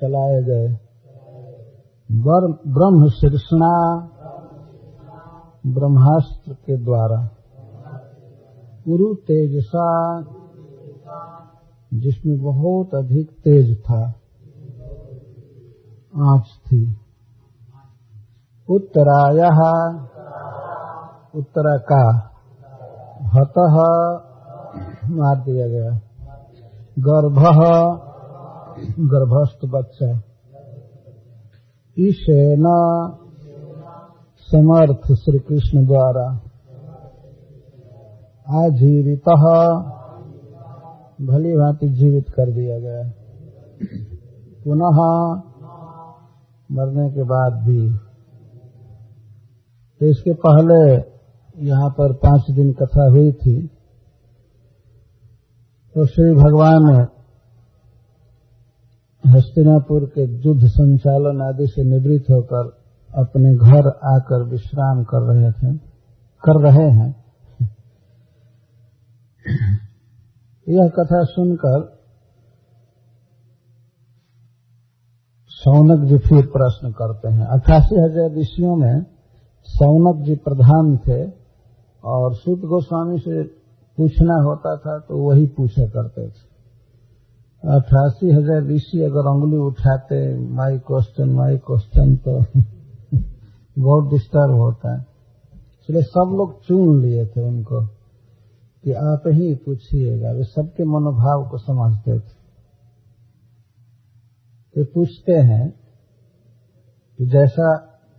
चलाए गए। ब्रह्म शीर्षणा ब्रह्मास्त्र के द्वारा। गुरु तेजसा, जिसमें बहुत अधिक तेज था आँच थी। उत्तराय उत्तरा का हत, मार दिया गया। गर्भ गर्भस्थ बच्चा ईशेन समर्थ श्री कृष्ण द्वारा आजीवित भली भांति जीवित कर दिया गया। पुनः मरने के बाद भी। तो इसके पहले यहाँ पर पाँच दिन कथा हुई थी। तो श्री भगवान हस्तिनापुर के युद्ध संचालन आदि से निवृत्त होकर अपने घर आकर विश्राम कर रहे थे। कर रहे हैं। यह कथा सुनकर सौनक जी फिर प्रश्न करते हैं। अठासी हज़ार ऋषियों में सौनक जी प्रधान थे और सुत गोस्वामी से पूछना होता था तो वही पूछा करते थे। अठासी हज़ार ऋषि अगर उंगली उठाते माई क्वेश्चन माई क्वेश्चन तो बहुत डिस्टर्ब होता है। इसलिए सब लोग चुन लिए थे उनको कि आप ही पूछिएगा। वे सबके मनोभाव को समझते थे। तो पूछते हैं कि जैसा,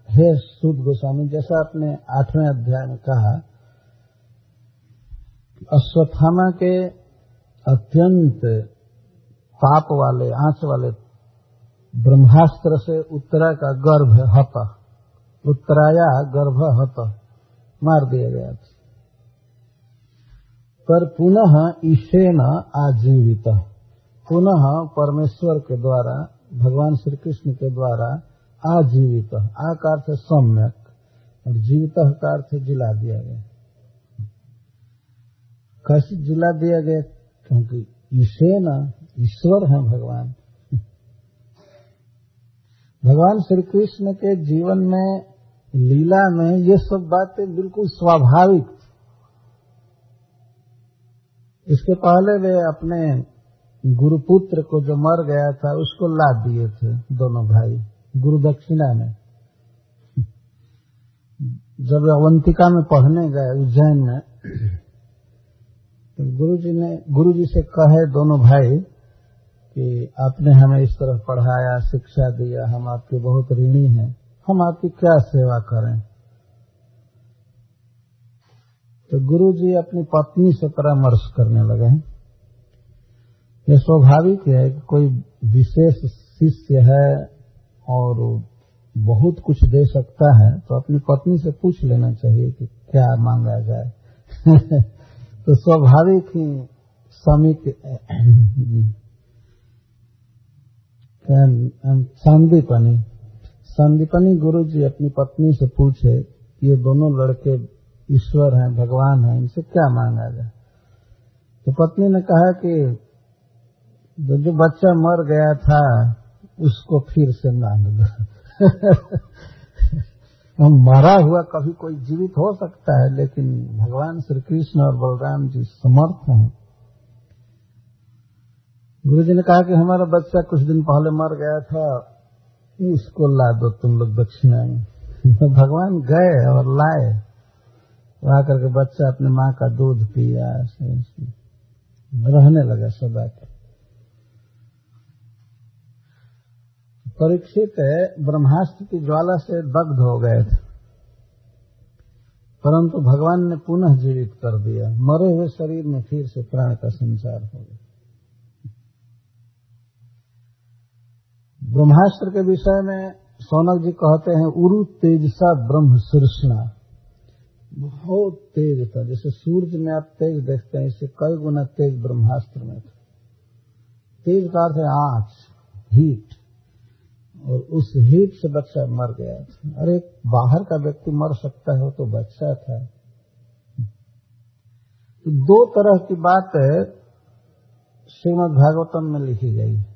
हे सूद गोस्वामी, जैसा आपने आठवें अध्याय में कहा, अश्वत्थामा के अत्यंत पाप वाले आँच वाले, ब्रह्मास्त्र से उत्तरा का गर्भ हत। उत्तराया गर्भ हत। मार दिया गया था। पर पुनः ईशेन आजीवित। पुनः परमेश्वर के द्वारा, भगवान श्री कृष्ण के द्वारा आजीवित। आकार से सम्यक। और जीवित का अर्थ जिला दिया गया। कैसे जिला दिया गया? क्योंकि ईशे न ईश्वर है भगवान। भगवान श्री कृष्ण के जीवन में, लीला में ये सब बातें बिल्कुल स्वाभाविक इसके पहले वे अपने गुरुपुत्र को जो मर गया था, उसको लाद दिए थे दोनों भाई गुरु दक्षिणा में। जब अवंतिका में पढ़ने गए उज्जैन में तो गुरु जी ने गुरु जी से कहे दोनों भाई कि आपने हमें इस तरह पढ़ाया, शिक्षा दिया, हम आपके बहुत ऋणी हैं। हम आपकी क्या सेवा करें? तो गुरु जी अपनी पत्नी से परामर्श करने लगे हैं। यह स्वाभाविक है कि कोई विशेष शिष्य है और बहुत कुछ दे सकता है तो अपनी पत्नी से पूछ लेना चाहिए कि क्या मांगा जाए। तो स्वाभाविक ही समिक संदीपनी संदीपनी गुरु जी अपनी पत्नी से पूछे ये दोनों लड़के ईश्वर हैं भगवान हैं इनसे क्या मांगा जाए तो पत्नी ने कहा कि जो जो बच्चा मर गया था उसको फिर से मांग हम मरा हुआ कभी कोई जीवित हो सकता है लेकिन भगवान श्री कृष्ण और बलराम जी समर्थ हैं गुरु जी ने कहा कि हमारा बच्चा कुछ दिन पहले मर गया था, इसको ला दो तुम लोग दक्षिणा में तो भगवान गए और लाए। वहाँ करके बच्चा अपने माँ का दूध पिया रहने लगा सदा का। परीक्षित ब्रह्मास्त्र की ज्वाला से दग्ध हो गए थे। परंतु भगवान ने पुनः जीवित कर दिया। मरे हुए शरीर में फिर से प्राण का संचार हो गया। ब्रह्मास्त्र के विषय में सौनक जी कहते हैं, उरु तेजसा ब्रह्म शीर्षणा बहुत तेज था, जैसे सूर्य में आप तेज देखते हैं इससे कई गुना तेज ब्रह्मास्त्र में था। तेज का अर्थ है आँच, हीट, और उस हीट से बच्चा मर गया था। अरे, बाहर का व्यक्ति मर सकता है तो बच्चा था। तो दो तरह की बात श्रीमद भागवतम में लिखी गई।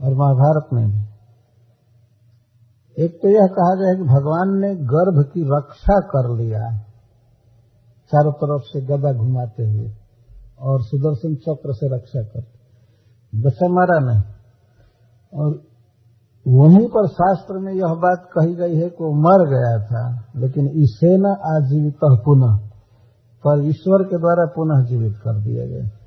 और महाभारत में भी। एक तो यह कहा जाए कि भगवान ने गर्भ की रक्षा कर लिया चारों तरफ़ से गदा घुमाते हुए और सुदर्शन चक्र से रक्षा कर बच्चा मारा नहीं। और वहीं पर शास्त्र में यह बात कही गई है कि वो मर गया था, लेकिन इसे न आजीवित पुनः, पर ईश्वर के द्वारा पुनः जीवित कर दिया गया।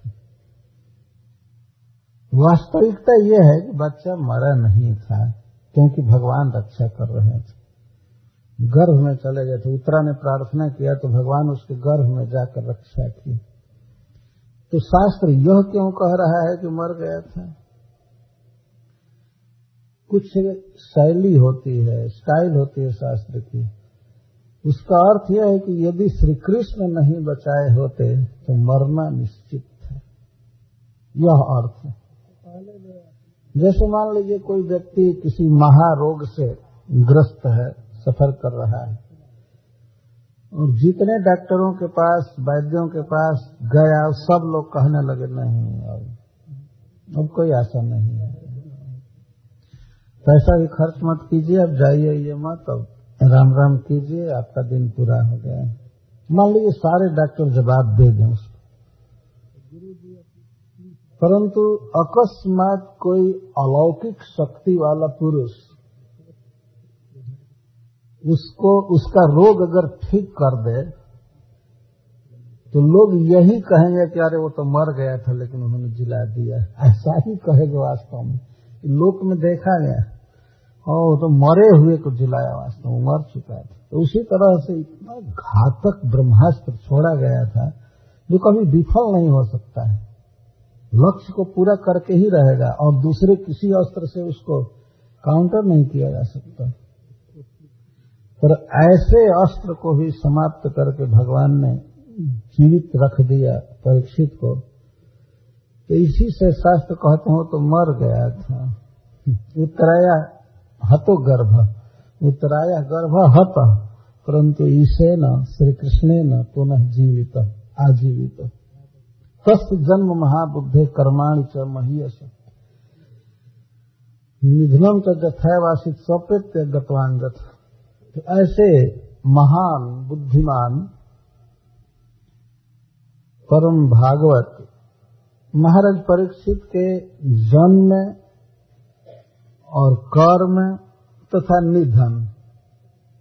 वास्तविकता यह है कि बच्चा मरा नहीं था, क्योंकि भगवान रक्षा कर रहे थे। गर्भ में चले गए थे, उत्तरा ने प्रार्थना किया तो भगवान उसके गर्भ में जाकर रक्षा की। तो शास्त्र यह क्यों कह रहा है कि मर गया था? कुछ शैली होती है, स्टाइल होती है शास्त्र की। उसका अर्थ यह है कि यदि श्री कृष्ण नहीं बचाए होते तो मरना निश्चित है। यह अर्थ है। जैसे मान लीजिए कोई व्यक्ति किसी महारोग से ग्रस्त है, सफ़र कर रहा है, और जितने डॉक्टरों के पास, वैद्यों के पास गया, सब लोग कहने लगे, नहीं, अब अब कोई आशा नहीं है। पैसा भी खर्च मत कीजिए, अब जाइए ये मत, अब राम राम कीजिए, आपका दिन पूरा हो गया मान लीजिए सारे डॉक्टर जवाब दे दें उसको। परंतु अकस्मात कोई अलौकिक शक्ति वाला पुरुष उसको, उसका रोग अगर ठीक कर दे तो लोग यही कहेंगे कि अरे वो तो मर गया था, लेकिन उन्होंने जिला दिया। ऐसा ही कहेगा वास्तव में। लोक में देखा गया। और तो मरे हुए को जिलाया वास्तव में, मर चुका था। तो उसी तरह से इतना घातक ब्रह्मास्त्र छोड़ा गया था, जो कभी विफल नहीं हो सकता है। लक्ष्य को पूरा करके ही रहेगा और दूसरे किसी अस्त्र से उसको काउंटर नहीं किया जा सकता। पर ऐसे अस्त्र को भी समाप्त करके भगवान ने जीवित रख दिया परीक्षित को। तो इसी से शास्त्र कहते हो तो मर गया था। उत्तराया हतो गर्भ, उत्तराया गर्भ हत, परंतु इसे न श्री कृष्ण न पुनः जीवित, आजीवित। तस् जन्म महाबुद्धे कर्माणि च महीयस निधनम च जथावासित सौप्यत्य गतवांगत तो ऐसे महान, बुद्धिमान, परम भागवत महाराज परीक्षित के जन्म और कर्म तथा निधन,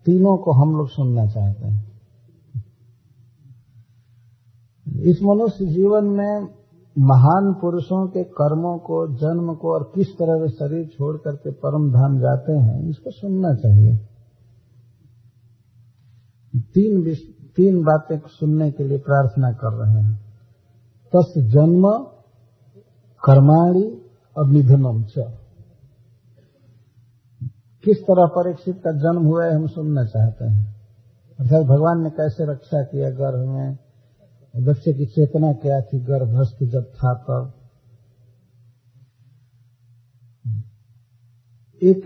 तीनों को हम लोग सुनना चाहते हैं। इस मनुष्य जीवन में महान पुरुषों के कर्मों को, जन्म को और किस तरह वे शरीर छोड़ करके परम धाम जाते हैं, इसको सुनना चाहिए। तीन तीन बातें सुनने के लिए प्रार्थना कर रहे हैं। तस् जन्म, कर्माणी और निधनम च। किस तरह परीक्षित का जन्म हुआ है, हम सुनना चाहते हैं। अर्थात भगवान ने कैसे रक्षा किया गर्भ में बच्चे की चेतना क्या थी? गर्भस्थ जब था तब। एक,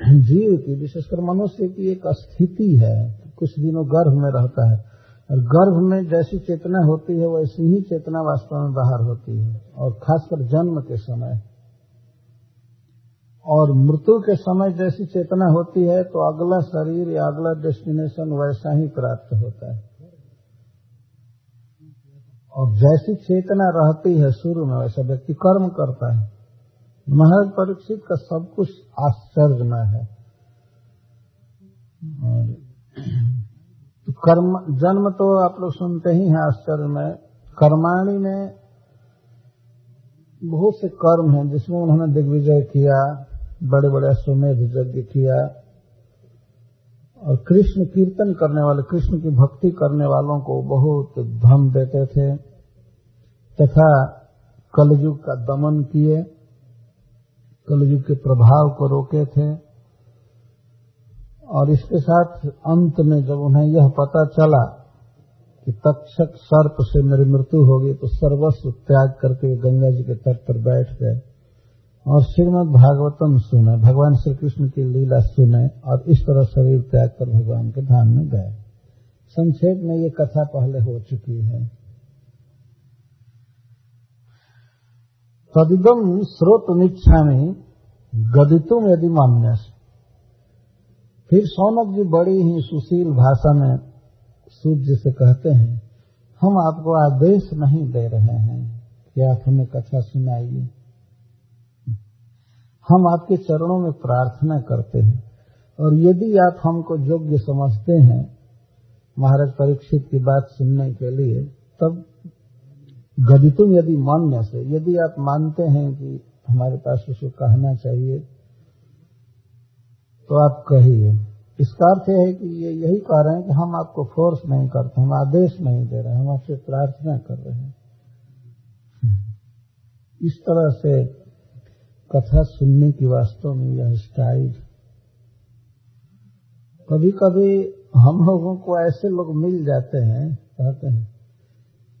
जीव की, विशेषकर मनुष्य की एक स्थिति है, कुछ दिनों गर्भ में रहता है। और गर्भ में जैसी चेतना होती है, वैसी ही चेतना वास्तव में बाहर होती है, और खासकर जन्म के समय। और मृत्यु के समय जैसी चेतना होती है तो अगला शरीर या अगला डेस्टिनेशन वैसा ही प्राप्त होता है। और जैसी चेतना रहती है शुरू में, वैसा व्यक्ति कर्म करता है। महाराज परीक्षित का सब कुछ आश्चर्यमय है। तो कर्म, जन्म तो आप लोग सुनते ही हैं आश्चर्यमय कर्माणी में बहुत से कर्म हैं जिसमें उन्होंने दिग्विजय किया बड़े बड़े अश्वमेध यज्ञ किया और कृष्ण कीर्तन करने वाले, कृष्ण की भक्ति करने वालों को बहुत धन देते थे। तथा कलयुग का दमन किए, कलयुग के प्रभाव को रोके थे। और इसके साथ अंत में जब उन्हें यह पता चला कि तक्षक सर्प से मेरी मृत्यु होगी तो सर्वस्व त्याग करके गंगा जी के तट पर बैठ गए। और श्रीमद भागवतम सुने, भगवान श्री कृष्ण की लीला सुने और इस तरह शरीर त्याग कर भगवान के धाम में गए। संक्षेप में ये कथा पहले हो चुकी है। तदिदम निच्छा में गदितुम यदि मान्य फिर सौनक जी बड़ी ही सुशील भाषा में सूर्य से कहते हैं, हम आपको आदेश नहीं दे रहे हैं कि आप हमें कथा सुनाइए। हम आपके चरणों में प्रार्थना करते हैं। और यदि आप हमको योग्य समझते हैं, महाराज परीक्षित की बात सुनने के लिए, तब गदितुम यदि मान्य से, यदि आप मानते हैं कि हमारे पास उसको कहना चाहिए तो आप कहिए। इसका अर्थ है कि ये यही कह रहे हैं कि हम आपको फोर्स नहीं करते, हम आदेश नहीं दे रहे, हम आपसे प्रार्थना कर रहे हैं। इस तरह से कथा सुनने की वास्तव में यह स्टाइल कभी कभी हम लोगों को ऐसे लोग मिल जाते हैं, कहते हैं,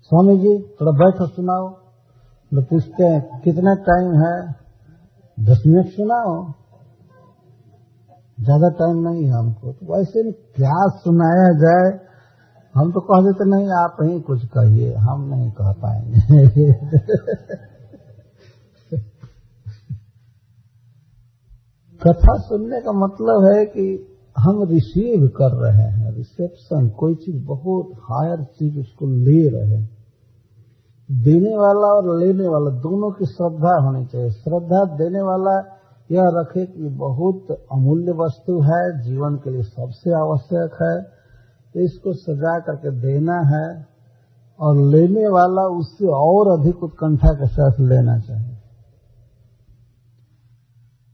स्वामी जी, थोड़ा बैठो, सुनाओ। लोग पूछते हैं, कितना टाइम है? दस मिनट सुनाओ। ज़्यादा टाइम नहीं है हमको। तो वैसे में क्या सुनाया जाए, हम तो कह देते, नहीं, आप ही कुछ कहिए, हम नहीं कह पाएँगे। कथा सुनने का मतलब है कि हम रिसीव कर रहे हैं रिसेप्शन कोई चीज़ बहुत हायर चीज़ उसको ले रहे हैं। देने वाला और लेने वाला दोनों की श्रद्धा होनी चाहिए। श्रद्धा देने वाला यह रखे कि बहुत अमूल्य वस्तु है, जीवन के लिए सबसे आवश्यक है। इसको सजा करके देना है और लेने वाला उससे और अधिक उत्कंठा के साथ लेना चाहिए।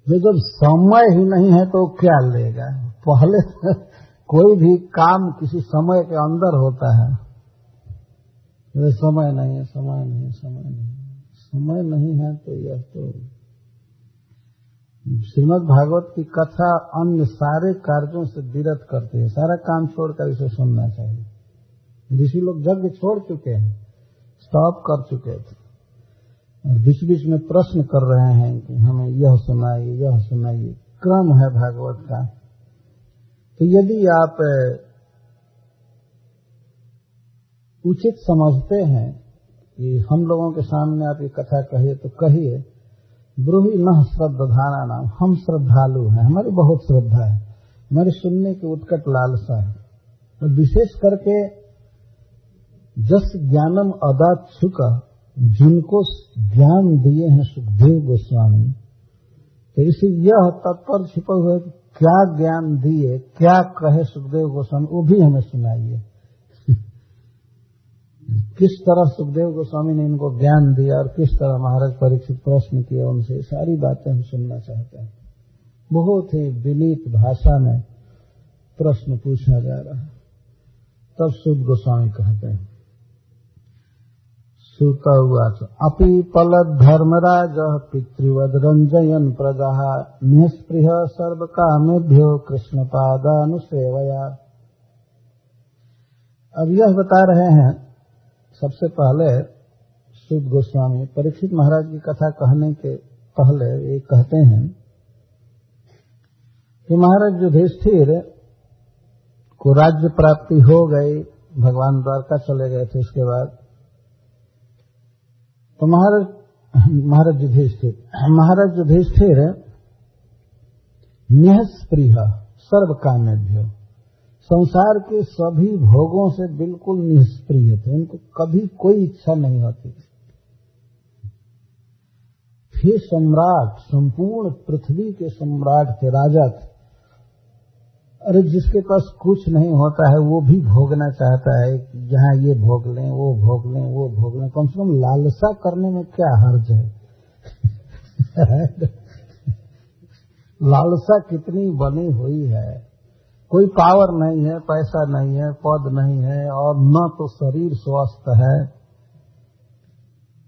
जो जब समय ही नहीं है तो क्या लेगा? पहले कोई भी काम किसी समय के अंदर होता है। वे समय नहीं है, समय नहीं समय नहीं समय नहीं है तो यह तो श्रीमद भागवत की कथा अन्य सारे कार्यों से विरत करती है। सारा काम छोड़कर इसे सुनना चाहिए। ऋषि लोग यज्ञ छोड़ चुके हैं स्टॉप कर चुके थे। बीच बीच में प्रश्न कर रहे हैं कि हमें यह सुनाइए यह सुनाइए। क्रम है भागवत का। तो यदि आप उचित समझते हैं कि हम लोगों के सामने आप ये कथा कहिए तो कहिए, ब्रूही न श्रद्धाना नाम, हम श्रद्धालु हैं, हमारी बहुत श्रद्धा है, हमारी सुनने की उत्कट लालसा है। और विशेष करके जस ज्ञानम अदा छुका जिनको ज्ञान दिए हैं सुखदेव गोस्वामी तो इसे यह तत्पर छिपा हुआ क्या ज्ञान दिए, क्या कहे सुखदेव गोस्वामी, वो भी हमें सुनाइए। किस तरह सुखदेव गोस्वामी ने इनको ज्ञान दिया और किस तरह महाराज परीक्षित प्रश्न किया उनसे सारी बातें हम सुनना चाहते हैं। बहुत ही विनीत भाषा में प्रश्न पूछा जा रहा है। तब सुध गोस्वामी कहते हैं सुत उवाच अपि पलद्धर्मराज पितृवद रंजयन प्रजा निस्पृह सर्व कामेभ्यो कृष्ण पादानुसेवया अब यह बता रहे हैं, सबसे पहले सुद गोस्वामी, परीक्षित महाराज की कथा कहने के पहले ये कहते हैं कि महाराज युधिष्ठिर को राज्य प्राप्ति हो गई, भगवान द्वारका चले गए थे उसके बाद। तो महाराज महाराज युधिष्ठिर महाराज युधिष्ठिर निहस्प्रिय सर्व कामेभ्यो संसार के सभी भोगों से बिल्कुल निष्प्रिय थे, उनको कभी कोई इच्छा नहीं होती थी। थे सम्राट, संपूर्ण पृथ्वी के सम्राट थे राजा थे। अरे जिसके पास कुछ नहीं होता है, वो भी भोगना चाहता है जहाँ ये भोग लें, वो भोग लें, वो भोग लें। कम से कम लालसा करने में क्या हर्ज है? लालसा कितनी बनी हुई है। कोई पावर नहीं है, पैसा नहीं है, पद नहीं है, और न तो शरीर स्वस्थ है,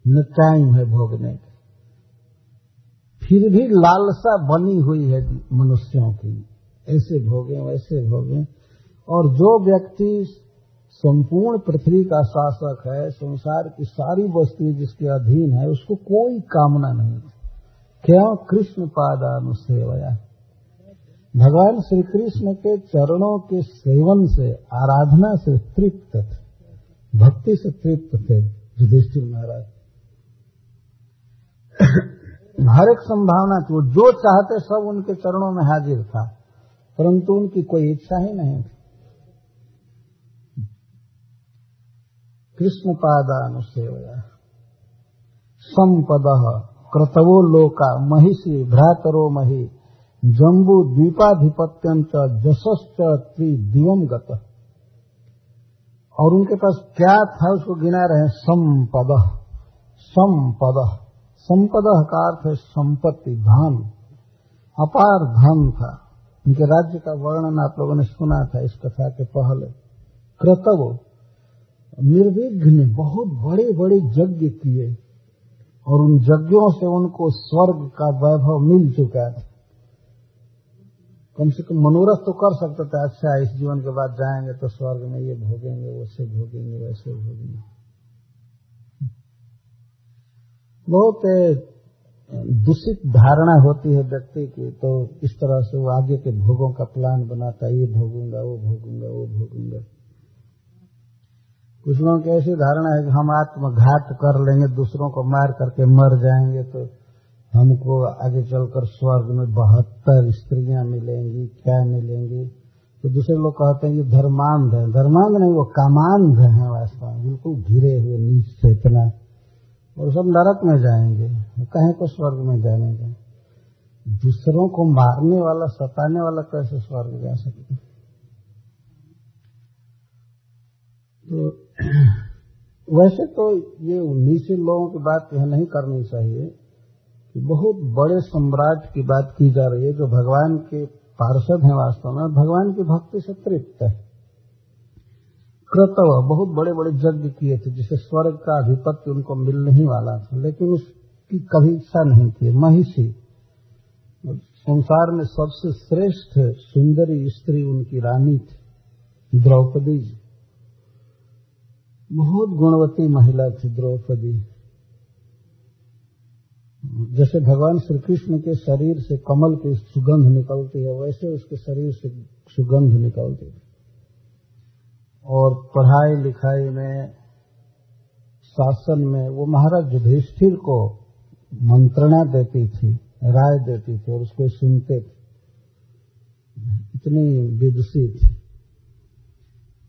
न टाइम है भोगने की। फिर भी लालसा बनी हुई है मनुष्यों की। ऐसे भोगे, वैसे भोगे। और जो व्यक्ति संपूर्ण पृथ्वी का शासक है, संसार की सारी वस्तुएँ जिसके अधीन है, उसको कोई कामना नहीं क्यों? कृष्ण पादानुसेवया। भगवान श्री कृष्ण के चरणों के सेवन से आराधना से तृप्त थे। भक्ति से तृप्त थे, युधिष्ठिर महाराज। हर एक संभावना थी। वो जो चाहते सब उनके चरणों में हाजिर था। परंतु उनकी कोई इच्छा ही नहीं थी। कृष्ण पादानुसेवया। संपद क्रतवो लोका महिषी भ्रातरो मही जम्बू द्वीपाधिपत्यं जशश्च त्रिदिवम गत और उनके पास क्या था उसको गिना रहे संपद। संपद। संपद का अर्थ है संपत्ति, धन। अपार धन था। उनके राज्य का वर्णन आप लोगों ने सुना था इस कथा के पहले। क्रतव, निर्विघ्न बहुत बड़े बड़े यज्ञ किए और उन यज्ञों से उनको स्वर्ग का वैभव मिल चुका था कम से कम मनोरथ तो कर सकते थे अच्छा इस जीवन के बाद जाएँगे तो स्वर्ग में ये भोगेंगे वैसे भोगेंगे वैसे भोगेंगे। बहुत दूषित धारणा होती है व्यक्ति की तो इस तरह से वो आगे के भोगों का प्लान बनाता है, ये भोगूँगा, वो भोगूँगा वो भोगूँगा। कुछ लोगों की ऐसी धारणा है कि हम आत्मघात कर लेंगे, दूसरों को मार करके मर जाएँगे तो हमको आगे चलकर स्वर्ग में बहत्तर स्त्रियाँ मिलेंगी, क्या मिलेंगी? तो दूसरे लोग कहते हैं, ये धर्मांध है। धर्मांध नहीं, वो कामांध है वास्तव में। बिल्कुल घिरे हुए, नीच से इतना और सब नरक में जाएँगे, कहीं को स्वर्ग में का। दूसरों को मारने वाला, सताने वाला कैसे स्वर्ग जा सकते? तो वैसे तो ये नीचे लोगों की बात यह नहीं करनी चाहिए कि बहुत बड़े सम्राट की बात की जा रही है जो भगवान के पार्षद हैं वास्तव में भगवान की भक्ति से तृप्त है। कृतव, बहुत बड़े बड़े यज्ञ किए थे, जिसे स्वर्ग का अधिपत्य उनको मिलने ही वाला था, लेकिन उसकी कभी इच्छा नहीं थी। महिषी, संसार में सबसे श्रेष्ठ सुंदरी स्त्री उनकी रानी थी, द्रौपदी जी। बहुत गुणवती महिला थी द्रौपदी। जैसे भगवान श्री कृष्ण के शरीर से कमल की सुगंध निकलती है, वैसे उसके शरीर से सुगंध निकलती है। और पढ़ाई लिखाई में, शासन में, वो महाराज युधिष्ठिर को मंत्रणा देती थी, राय देती थी और उसको सुनते थे। इतनी विदुषी थी।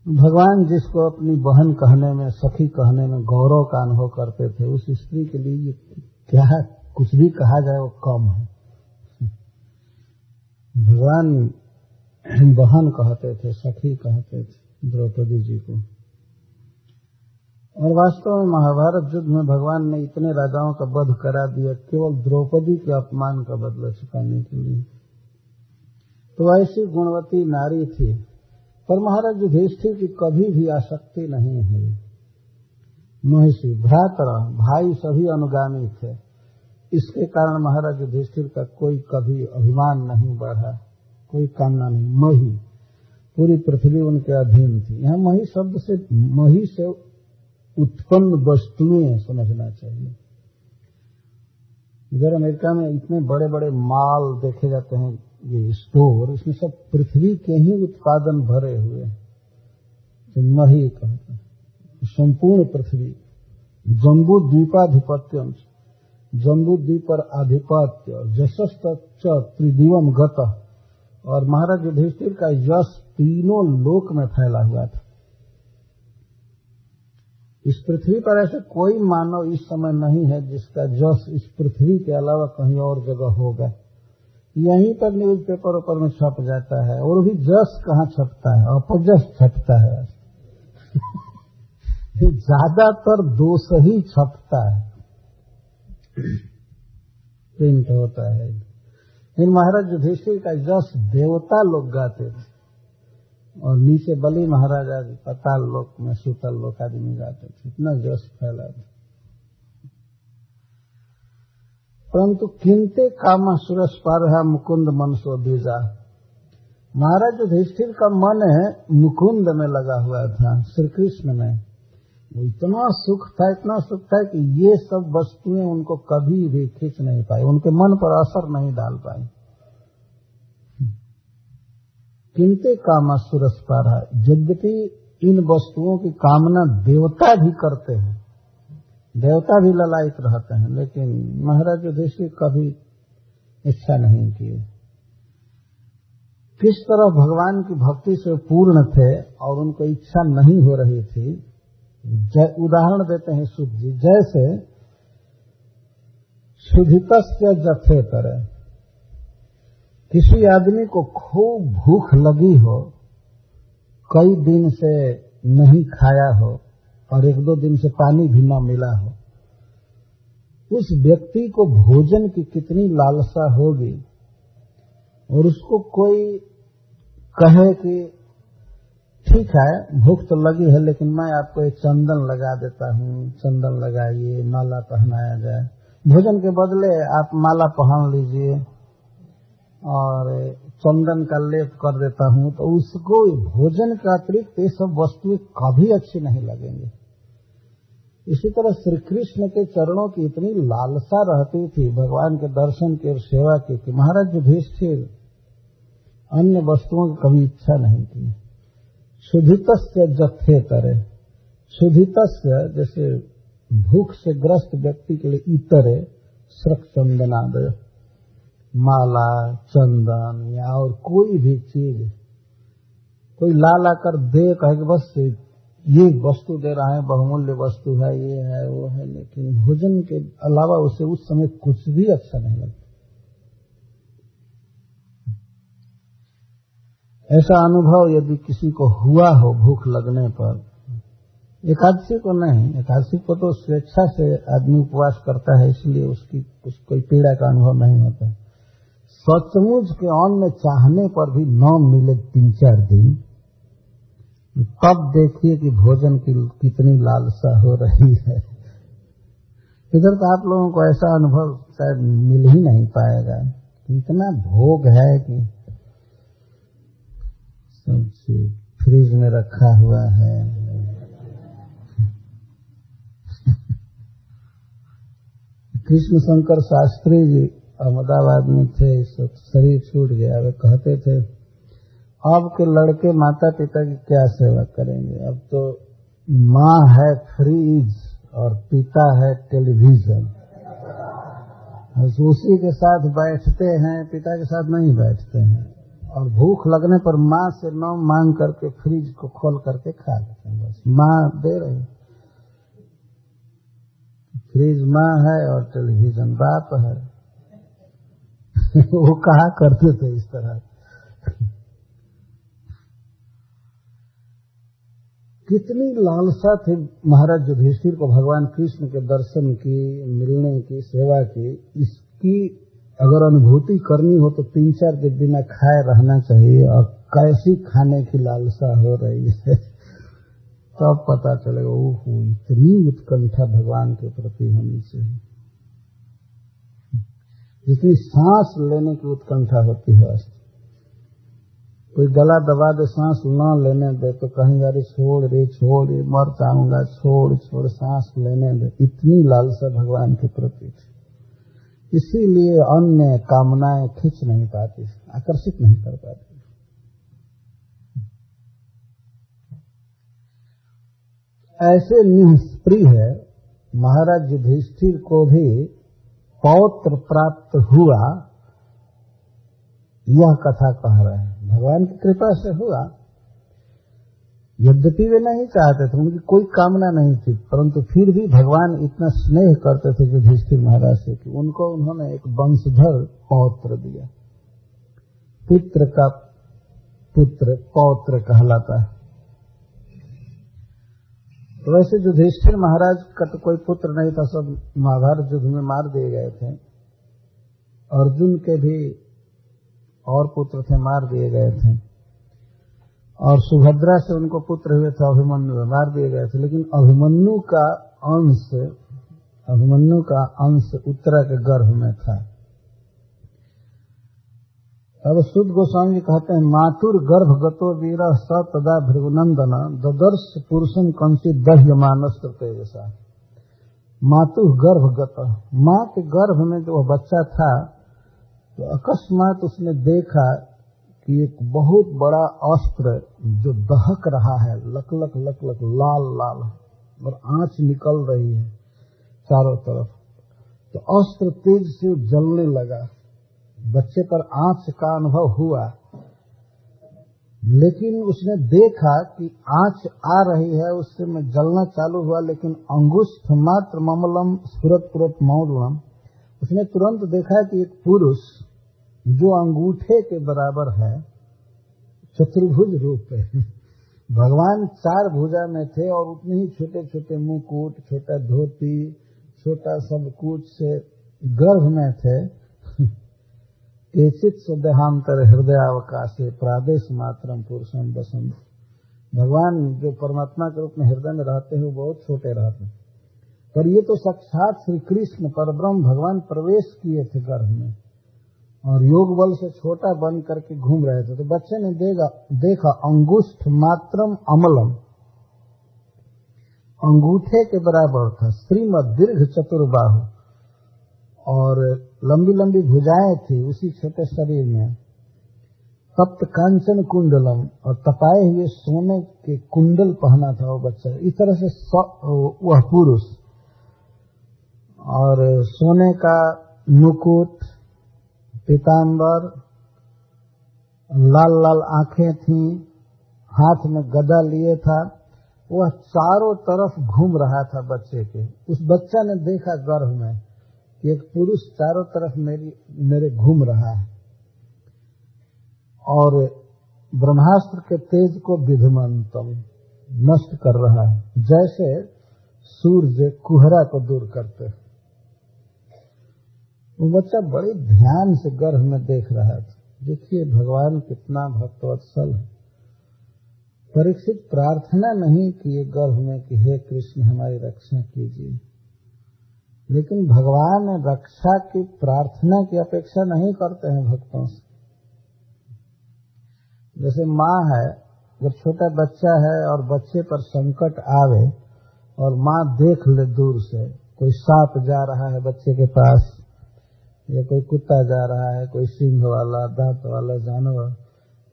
भगवान जिसको अपनी बहन कहने में, सखी कहने में गौरव का अनुभव करते थे, उस स्त्री के लिए ये क्या कुछ भी कहा जाए वो कम है। भगवान बहन कहते थे, सखी कहते थे। द्रौपदी जी को। और वास्तव में महाभारत युद्ध में भगवान ने इतने राजाओं का वध करा दिया, केवल द्रौपदी के अपमान का बदला चुकाने के लिए। तो ऐसी गुणवती नारी थी, पर महाराज युधिष्ठिर की कभी भी आसक्ति नहीं हुई महिषी भ्रातर, भाई सभी अनुगामी थे। इसके कारण महाराज युधिष्ठिर का कोई कभी अभिमान नहीं बढ़ा, कोई कामना नहीं। मही पूरी पृथ्वी उनके अधीन थी। यहाँ मही शब्द से, मही से उत्पन्न वस्तुएँ समझना चाहिए। इधर अमेरिका में इतने बड़े बड़े माल देखे जाते हैं, ये स्टोर, इसमें सब पृथ्वी के ही उत्पादन भरे हुए तो मही कहते हैं, संपूर्ण पृथ्वी। जम्बू द्वीपाधिपत्य जम्बू द्वीप पर आधिपत्य जशस्त त्रिदिवम गत। और महाराज युधिष्ठिर का यश तीनों लोक में फैला हुआ था। इस पृथ्वी पर ऐसे कोई मानव इस समय नहीं है जिसका जस इस पृथ्वी के अलावा कहीं और जगह होगा। यहीं पर न्यूज़ पेपर ऊपर में छप जाता है और भी जस कहाँ छपता है? अपजस छपता है। ज़्यादातर दोष ही छपता है। प्रिंट होता है। इन महाराज, युधिष्ठिर का जस देवता लोग गाते थे, और नीचे बलि महाराज आदि पताल लोक में सुतल लोक आदमी गाते थे। इतना जस फैला था। परंतु किनते कामा सुरस पार है मुकुंद मन सो बीजा। महाराज युधिष्ठिर का मन मुकुंद में लगा हुआ था श्री कृष्ण में। इतना सुख था, इतना सुख था कि ये सब वस्तुएँ उनको कभी भी खींच नहीं पाई, उनके मन पर असर नहीं डाल पाई। किनते कामा सुरस पारा यद्यपि इन वस्तुओं की कामना देवता भी करते हैं, देवता भी ललायित रहते हैं, लेकिन महाराज युधिष्ठिर कभी इच्छा नहीं किए। किस तरह भगवान की भक्ति से पूर्ण थे और उनको इच्छा नहीं हो रही थी उदाहरण देते हैं सुख जी। जैसे सुधित जथे तरह किसी आदमी को खूब भूख लगी हो, कई दिन से नहीं खाया हो, और एक दो दिन से पानी भी न मिला हो, उस व्यक्ति को भोजन की कितनी लालसा होगी, और उसको कोई कहे कि ठीक है, भूख तो लगी है, लेकिन मैं आपको एक चंदन लगा देता हूँ। चंदन लगाइए, माला पहनाया जाए। भोजन के बदले आप माला पहन लीजिए और चंदन का लेप कर देता हूँ तो उसको भोजन का अतिरिक्त ये सब वस्तुएँ कभी अच्छी नहीं लगेंगे। इसी तरह श्री कृष्ण के चरणों की इतनी लालसा रहती थी, भगवान के दर्शन की और सेवा की कि महाराज युधिष्ठिर अन्य वस्तुओं की कभी इच्छा नहीं की सुधित जत्थे करे सुधित जैसे भूख से ग्रस्त व्यक्ति के लिए इतरे श्रक चंदनादय, माला, चंदन या और कोई भी चीज़। कोई ला ला कर दे, कहे कि बस ये वस्तु दे रहा है, बहुमूल्य वस्तु है, ये है, वो है, लेकिन भोजन के अलावा उसे उस समय कुछ भी अच्छा नहीं लगता। ऐसा अनुभव यदि किसी को हुआ हो भूख लगने पर, एकादशी को नहीं, एकादशी को तो स्वेच्छा से आदमी उपवास करता है, इसलिए उसकी कुछ, कोई पीड़ा का अनुभव नहीं होता। है सचमुच के अन्न चाहने पर भी न मिले तीन चार दिन, तब देखिए कि भोजन की, कितनी लालसा हो रही है। इधर तो आप लोगों को ऐसा अनुभव शायद मिल ही नहीं पाएगा। इतना भोग है कि फ्रिज में रखा हुआ है? कृष्ण शंकर शास्त्री जी अहमदाबाद में थे शरीर छूट गया। वे कहते थे अब के लड़के माता पिता की क्या सेवा करेंगे? अब तो माँ है फ्रीज और पिता है टेलीविज़न उसी के साथ बैठते हैं, पिता के साथ नहीं बैठते हैं। और भूख लगने पर माँ से न मांग करके फ्रिज को खोल करके खा लेते हैं बस। माँ दे रही फ्रिज माँ है और टेलीविज़न बाप है। वो कहा करते थे इस तरह। कितनी लालसा थी महाराज युधिष्ठिर को भगवान कृष्ण के दर्शन की, मिलने की, सेवा की, इसकी अगर अनुभूति करनी हो तो तीन चार दिन बिना खाए रहना चाहिए और कैसी खाने की लालसा हो रही है तब तो पता चलेगा, ओहो, इतनी उत्कंठा भगवान के प्रति होनी चाहिए। जितनी सांस लेने की उत्कंठा होती है कोई गला दबा दे, सांस न लेने दे तो कहीं अरे, छोड़ रे छोड़ रे, मर जाऊँगा, छोड़ छोड़, सांस लेने दे। इतनी लालसा भगवान के प्रति थी। इसीलिए अन्य कामनाएँ खींच नहीं पाती, आकर्षित नहीं कर पाती। ऐसे निष्प्रिय है, महाराज युधिष्ठिर को भी पौत्र प्राप्त हुआ, यह कथा कह रहे हैं। भगवान की कृपा से हुआ। यद्यपि वे नहीं चाहते थे, उनकी कोई कामना नहीं थी, परंतु फिर भी भगवान इतना स्नेह करते थे युधिष्ठिर महाराज से कि उनको उन्होंने एक वंशधर पौत्र दिया। पुत्र का पुत्र पौत्र कहलाता है। तो वैसे युधिष्ठिर महाराज का तो कोई पुत्र नहीं था, सब महाभारत युद्ध में मार दिए गए थे। अर्जुन के भी और पुत्र थे, मार दिए गए थे। और सुभद्रा से उनको पुत्र हुए थे अभिमन्यु मार दिए गए थे, लेकिन अभिमन्यु का अंश, अभिमन्यु का अंश उत्तरा के गर्भ में था। अब शुद्ध गोस्वामी जी कहते हैं, मातुर गर्भ गतो वीर स तदा भृगुनंदन, ददर्श पुरुषम कंसी दह्य मानस तेजसा मातु गर्भ गत माँ के गर्भ में जो बच्चा था तो अकस्मात उसने देखा कि एक बहुत बड़ा अस्त्र जो दहक रहा है, लक लक लक लक, लाल लाल, और आँच निकल रही है चारों तरफ़। तो अस्त्र तेज से जलने लगा। बच्चे पर आँच का अनुभव हुआ, लेकिन उसने देखा कि आँच आ रही है, उससे में जलना चालू हुआ, लेकिन अंगुष्ठ मात्र ममलम स्फुरत पुरत मौलम उसने तुरंत देखा कि एक पुरुष जो अंगूठे के बराबर है, चतुर्भुज रूप है। भगवान चार भुजा में थे और उतने ही छोटे छोटे मुकुट, छोटा धोती, छोटा सब कुछ से गर्भ में थे। केचित देहांतर हृदयावकाश प्रादेश मात्रम पुरुषम बसंत भगवान जो परमात्मा के रूप में हृदय में रहते हैं, वो बहुत छोटे रहते हैं। पर ये तो साक्षात श्री कृष्ण परब्रह्म भगवान प्रवेश किए थे गर्भ में। और योग बल से छोटा बन करके घूम रहे थे। तो बच्चे ने देगा, देखा अंगुष्ठ मात्रम अमलम। अंगूठे के बराबर था श्रीमद दीर्घ चतुर्बाहु। और लंबी लंबी भुजाएँ थी उसी छोटे शरीर में। तप्त कांचन कुंडलम और तपाए हुए सोने के कुंडल पहना था वो बच्चा। इस तरह से वह पुरुष। और सोने का मुकुट पीताम्बर, लाल लाल आँखें थी, हाथ में गदा लिए था, वह चारों तरफ़ घूम रहा था बच्चे के। उस बच्चा ने देखा गर्भ में कि एक पुरुष चारों तरफ़ मेरी, मेरे घूम रहा है। और ब्रह्मास्त्र के तेज को विधमंतम नष्ट कर रहा है। जैसे सूर्य कुहरा को दूर करते वो बच्चा बड़े ध्यान से गर्भ में देख रहा था। देखिए भगवान कितना भक्तवत्सल है। परीक्षित प्रार्थना नहीं किए गर्भ में कि हे कृष्ण हमारी रक्षा कीजिए। लेकिन भगवान रक्षा की प्रार्थना की अपेक्षा नहीं करते हैं भक्तों से। जैसे माँ है, जब छोटा बच्चा है और बच्चे पर संकट आवे और माँ देख ले दूर से, कोई सांप जा रहा है बच्चे के पास या कोई कुत्ता जा रहा है, कोई सिंह वाला, दांत वाला, जानवर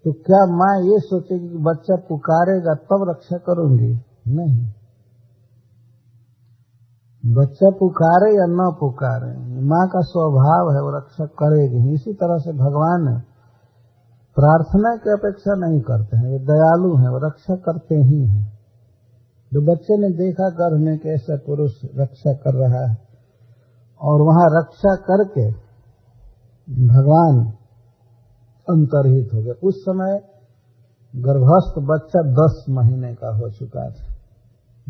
तो क्या माँ ये सोचेगी कि बच्चा पुकारेगा, तब रक्षा करूँगी? नहीं। बच्चा पुकारे या न पुकारे, माँ का स्वभाव है, वो रक्षा करेगी इसी तरह से भगवान प्रार्थना की अपेक्षा नहीं करते हैं वे दयालु हैं, वो रक्षा करते ही हैं। जो बच्चे ने देखा, गर्भ में कैसा पुरुष रक्षा कर रहा है, और वहाँ रक्षा करके भगवान अंतरहित हो गए। उस समय गर्भस्थ बच्चा दस महीने का हो चुका था।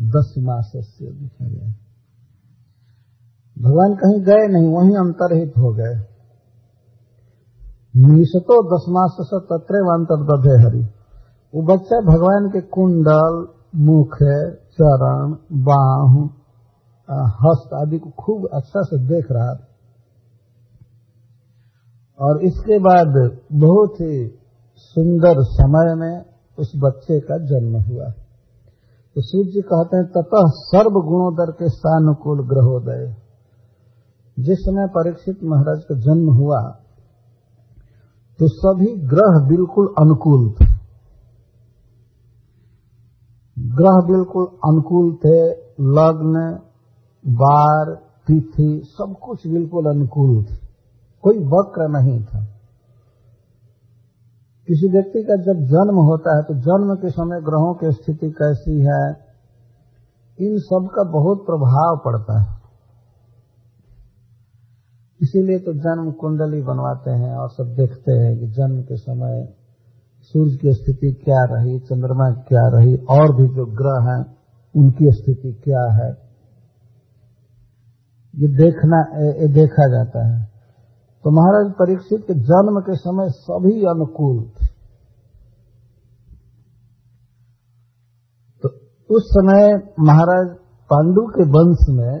दस मास से लिखा गया। भगवान कहीं गए नहीं, वहीं अंतरहित हो गए। निशतो दसमास तत्रे अंतर्दे हरि। वो बच्चा भगवान के कुंडल, मुख चरण, बाह, हस्त आदि को खूब अच्छा से देख रहा था। और इसके बाद बहुत ही सुंदर समय में उस बच्चे का जन्म हुआ। तो सूर्य जी कहते हैं, ततः सर्व गुणोदर के सानुकूल ग्रहोदय। जिस समय परीक्षित महाराज का जन्म हुआ तो सभी ग्रह बिल्कुल अनुकूल थे। ग्रह बिल्कुल अनुकूल थे, लग्न, बार, तिथि, सब कुछ बिल्कुल अनुकूल थे। कोई वक्र नहीं था। किसी व्यक्ति का जब जन्म होता है तो जन्म के समय ग्रहों की स्थिति कैसी है, इन सब का बहुत प्रभाव पड़ता है। इसीलिए तो जन्म कुंडली बनवाते हैं और सब देखते हैं कि जन्म के समय सूर्य की स्थिति क्या रही, चंद्रमा क्या रही, और भी जो ग्रह हैं, उनकी स्थिति क्या है। ये देखना, ये देखा जाता है। तो महाराज परीक्षित के जन्म के समय सभी अनुकूल थे। तो उस समय महाराज पांडु के वंश में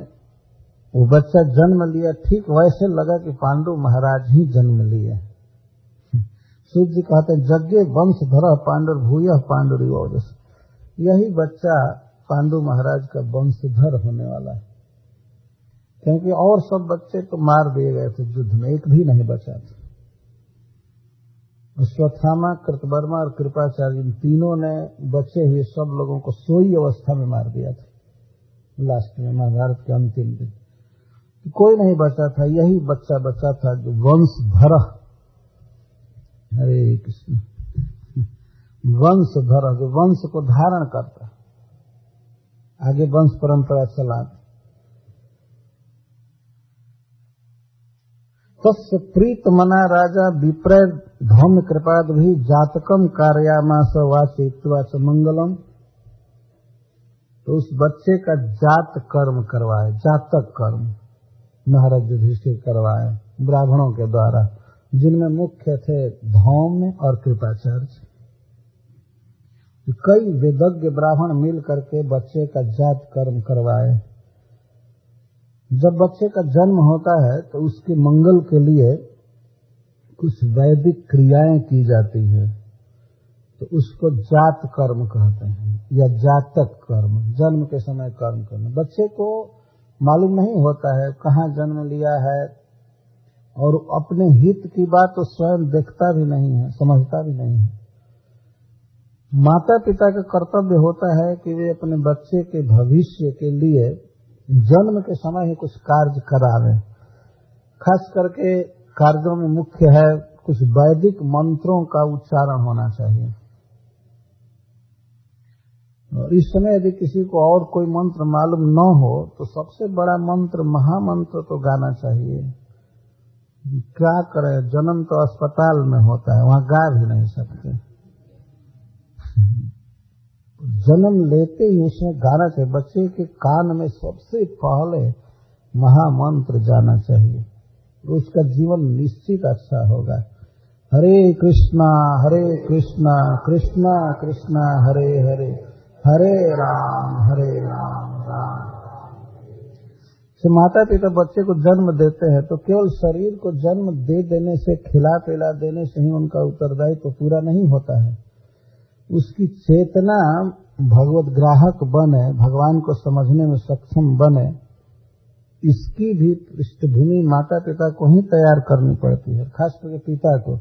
वो बच्चा जन्म लिया, ठीक वैसे लगा कि पांडु महाराज ही जन्म लिए। सूर्य जी कहते जग्गे वंश धर पांडु भूय पांडु यही बच्चा पांडु महाराज का वंशधर होने वाला है। क्योंकि और सब बच्चे तो मार दिए गए थे, युद्ध में एक भी नहीं बचा था। स्वथामा कृतवर्मा और कृपाचार्य, इन तीनों ने बचे हुए सब लोगों को सोई अवस्था में मार दिया था। लास्ट में, महाभारत के अंतिम दिन। कोई नहीं बचा था, यही बच्चा बचा था जो वंशधर हरे कृष्ण। वंशधर जो वंश को धारण करता। आगे वंश परंपरा चला तस्य प्रीत मना राजा विप्रय धौम्य कृपाद भी जातकम कार्यामास वाचित्वाच मंगलम। तो उस बच्चे का जात कर्म करवाए, जातक कर्म, महाराज युधिष्ठिर करवाए, ब्राह्मणों के द्वारा, जिनमें मुख्य थे धौम्य और कृपाचार्य। कई वेदज्ञ ब्राह्मण मिल करके बच्चे का जात कर्म करवाए। जब बच्चे का जन्म होता है तो उसके मंगल के लिए कुछ वैदिक क्रियाएँ की जाती है। तो उसको जात कर्म कहते हैं, या जातक कर्म, जन्म के समय कर्म करना। बच्चे को मालूम नहीं होता है कहाँ जन्म लिया है, और अपने हित की बात तो स्वयं देखता भी नहीं है, समझता भी नहीं है। माता पिता का कर्तव्य होता है कि वे अपने बच्चे के भविष्य के लिए जन्म के समय ही कुछ कार्य करावे खास करके कार्यों में मुख्य है कुछ वैदिक मंत्रों का उच्चारण होना चाहिए। और इस समय यदि किसी को और कोई मंत्र मालूम न हो तो सबसे बड़ा मंत्र, महामंत्र तो गाना चाहिए। क्या करें? जन्म तो अस्पताल में होता है, वहाँ गा भी नहीं सकते। जन्म लेते ही उसमें गाना चाहिए बच्चे के कान में सबसे पहले महामंत्र जाना चाहिए। उसका जीवन निश्चित अच्छा होगा। हरे कृष्णा हरे कृष्णा कृष्णा कृष्णा, हरे हरे हरे राम हरे राम राम। माता पिता बच्चे को जन्म देते हैं तो केवल शरीर को जन्म दे देने से खिला पिला देने से ही उनका उत्तरदायित्व तो पूरा नहीं होता है। उसकी चेतना भगवत ग्राहक बने, भगवान को समझने में सक्षम बने, इसकी भी पृष्ठभूमि माता पिता को ही तैयार करनी पड़ती है, खास करके पिता को,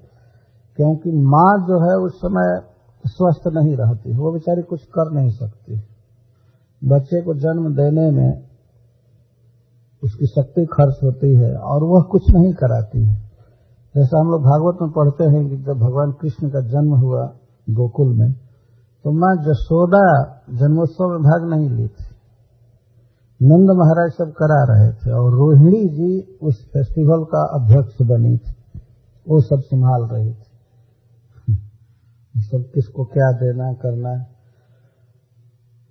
क्योंकि माँ जो है उस समय स्वस्थ नहीं रहती, वो बेचारी कुछ कर नहीं सकती। बच्चे को जन्म देने में उसकी शक्ति खर्च होती है और वह कुछ नहीं कराती है। जैसा हम लोग भागवत में पढ़ते हैं कि जब भगवान कृष्ण का जन्म हुआ गोकुल में तो माँ जसोदा जन्मोत्सव में भाग नहीं ली थी। नंद महाराज सब करा रहे थे और रोहिणी जी उस फेस्टिवल का अध्यक्ष बनी थी। वो सब संभाल रही थी। सब किसको क्या देना, करना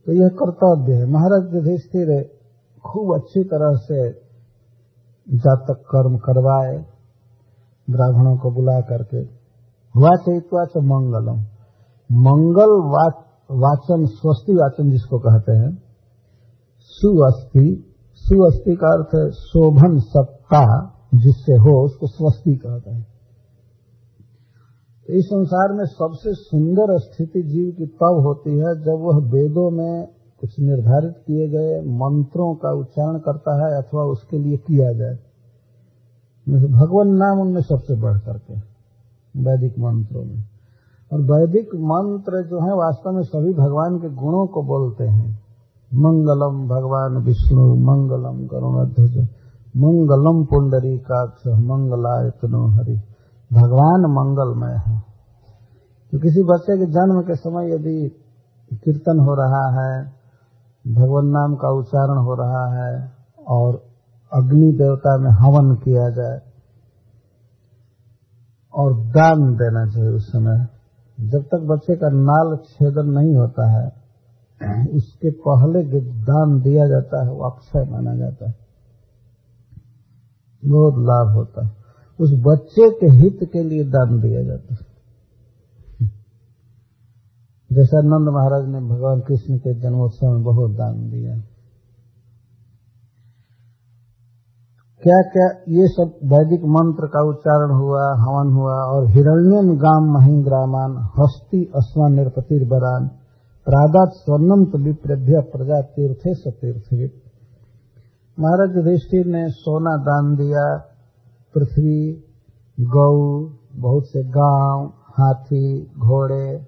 तो यह कर्तव्य है। महाराज युधिष्ठिर खूब अच्छी तरह से जातक कर्म करवाए, ब्राह्मणों को बुला करके। हुआ चैतवा च मंगलम। मंगल वाच, वाचन स्वस्ति वाचन जिसको कहते हैं सुअस्थि सुअस्थि का अर्थ है शोभन सत्ता जिससे हो उसको स्वस्ति कहते हैं। इस संसार में सबसे सुंदर स्थिति जीव की तब होती है जब वह वेदों में कुछ निर्धारित किए गए मंत्रों का उच्चारण करता है अथवा उसके लिए किया जाए। भगवान नाम उनमें सबसे बढ़ करके वैदिक मंत्रों में। और वैदिक मंत्र जो है, वास्तव में सभी भगवान के गुणों को बोलते हैं। मंगलम भगवान विष्णु, मंगलम करुणाध्वज, मंगलम पुंडरी काक्ष मंगलायतनो हरि। भगवान मंगलमय है। तो किसी बच्चे के जन्म के समय यदि कीर्तन हो रहा है, भगवान नाम का उच्चारण हो रहा है, और अग्नि देवता में हवन किया जाए, और दान देना चाहिए उस समय जब तक बच्चे का नाल छेदन नहीं होता है, उसके पहले जो दान दिया जाता है, वो अक्षय माना जाता है। बहुत लाभ होता है। उस बच्चे के हित के लिए दान दिया जाता है। जैसा नंद महाराज ने भगवान कृष्ण के जन्मोत्सव में बहुत दान दिया। क्या क्या ये सब वैदिक मंत्र का उच्चारण हुआ, हवन हुआ और हिरण्यम गाम महिंद्रामान, हस्ती अस्वा निरपतिर बरान प्रादात स्वर्णम विप्रभ्य प्रजा तीर्थे सतीर्थ महाराज युधिष्ठिर ने सोना दान दिया, पृथ्वी, गौ, बहुत से गाँव, हाथी, घोड़े।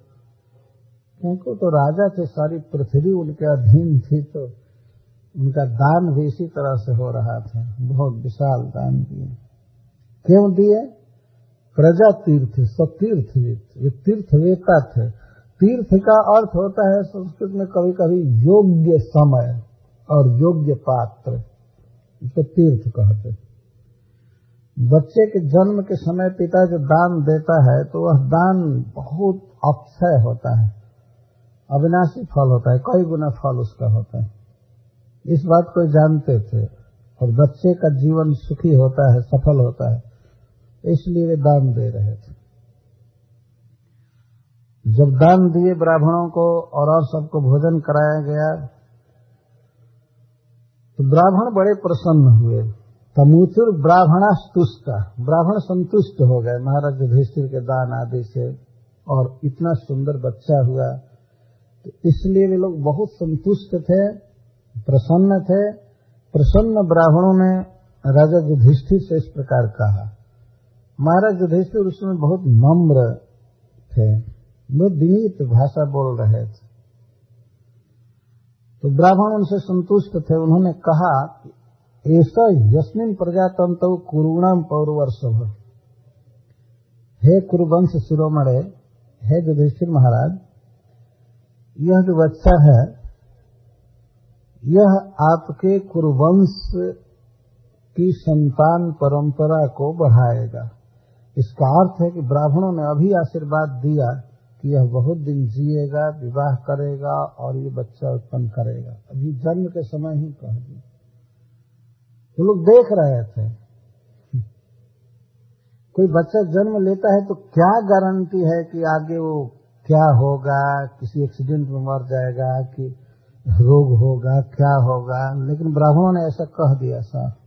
क्योंकि तो राजा थे, सारी पृथ्वी उनके अधीन थी तो उनका दान भी इसी तरह से हो रहा था। बहुत विशाल दान दिए। क्यों दिए? प्रजा तीर्थ सतीर्थविद। वे तीर्थवेता थे। तीर्थ का अर्थ होता है संस्कृत में कभी कभी योग्य समय और योग्य पात्र। इसको तीर्थ कहते बच्चे के जन्म के समय पिता जो दान देता है तो वह दान बहुत अक्षय होता है। अविनाशी फल होता है, कई गुना फल उसका होता है। इस बात को जानते थे और बच्चे का जीवन सुखी होता है, सफल होता है, इसलिए वे दान दे रहे थे। जब दान दिए ब्राह्मणों को और और सबको भोजन कराया गया तो ब्राह्मण बड़े प्रसन्न हुए। तमुचुर ब्राह्मणास्तुष्ट ब्राह्मण संतुष्ट हो गए। महाराज युधिष्ठिर के दान आदि से और इतना सुंदर बच्चा हुआ तो इसलिए वे लोग बहुत संतुष्ट थे। प्रसन्न थे। प्रसन्न ब्राह्मणों ने राजा युधिष्ठिर से इस प्रकार कहा, महाराज युधिष्ठिर उसमें बहुत नम्र थे वो विनीत भाषा बोल रहे थे। तो ब्राह्मण उनसे संतुष्ट थे। उन्होंने कहा, ऐसा यस्मिन प्रजातंत्र कुरुणाम पौरवर्षभ। हे कुरुवंश शिरोमणे, हे युधिष्ठिर महाराज, यह जो बच्चा है यह आपके कुरुवंश की संतान परंपरा को बढ़ाएगा। इसका अर्थ है कि ब्राह्मणों ने अभी आशीर्वाद दिया कि यह बहुत दिन जिएगा, विवाह करेगा और ये बच्चा उत्पन्न करेगा। अभी जन्म के समय ही कह दिया वो लोग देख रहे थे। कोई बच्चा जन्म लेता है तो क्या गारंटी है कि आगे वो क्या होगा, किसी एक्सीडेंट में मर जाएगा, कि रोग होगा, क्या होगा? लेकिन ब्राह्मणों ने ऐसा कह दिया साफ़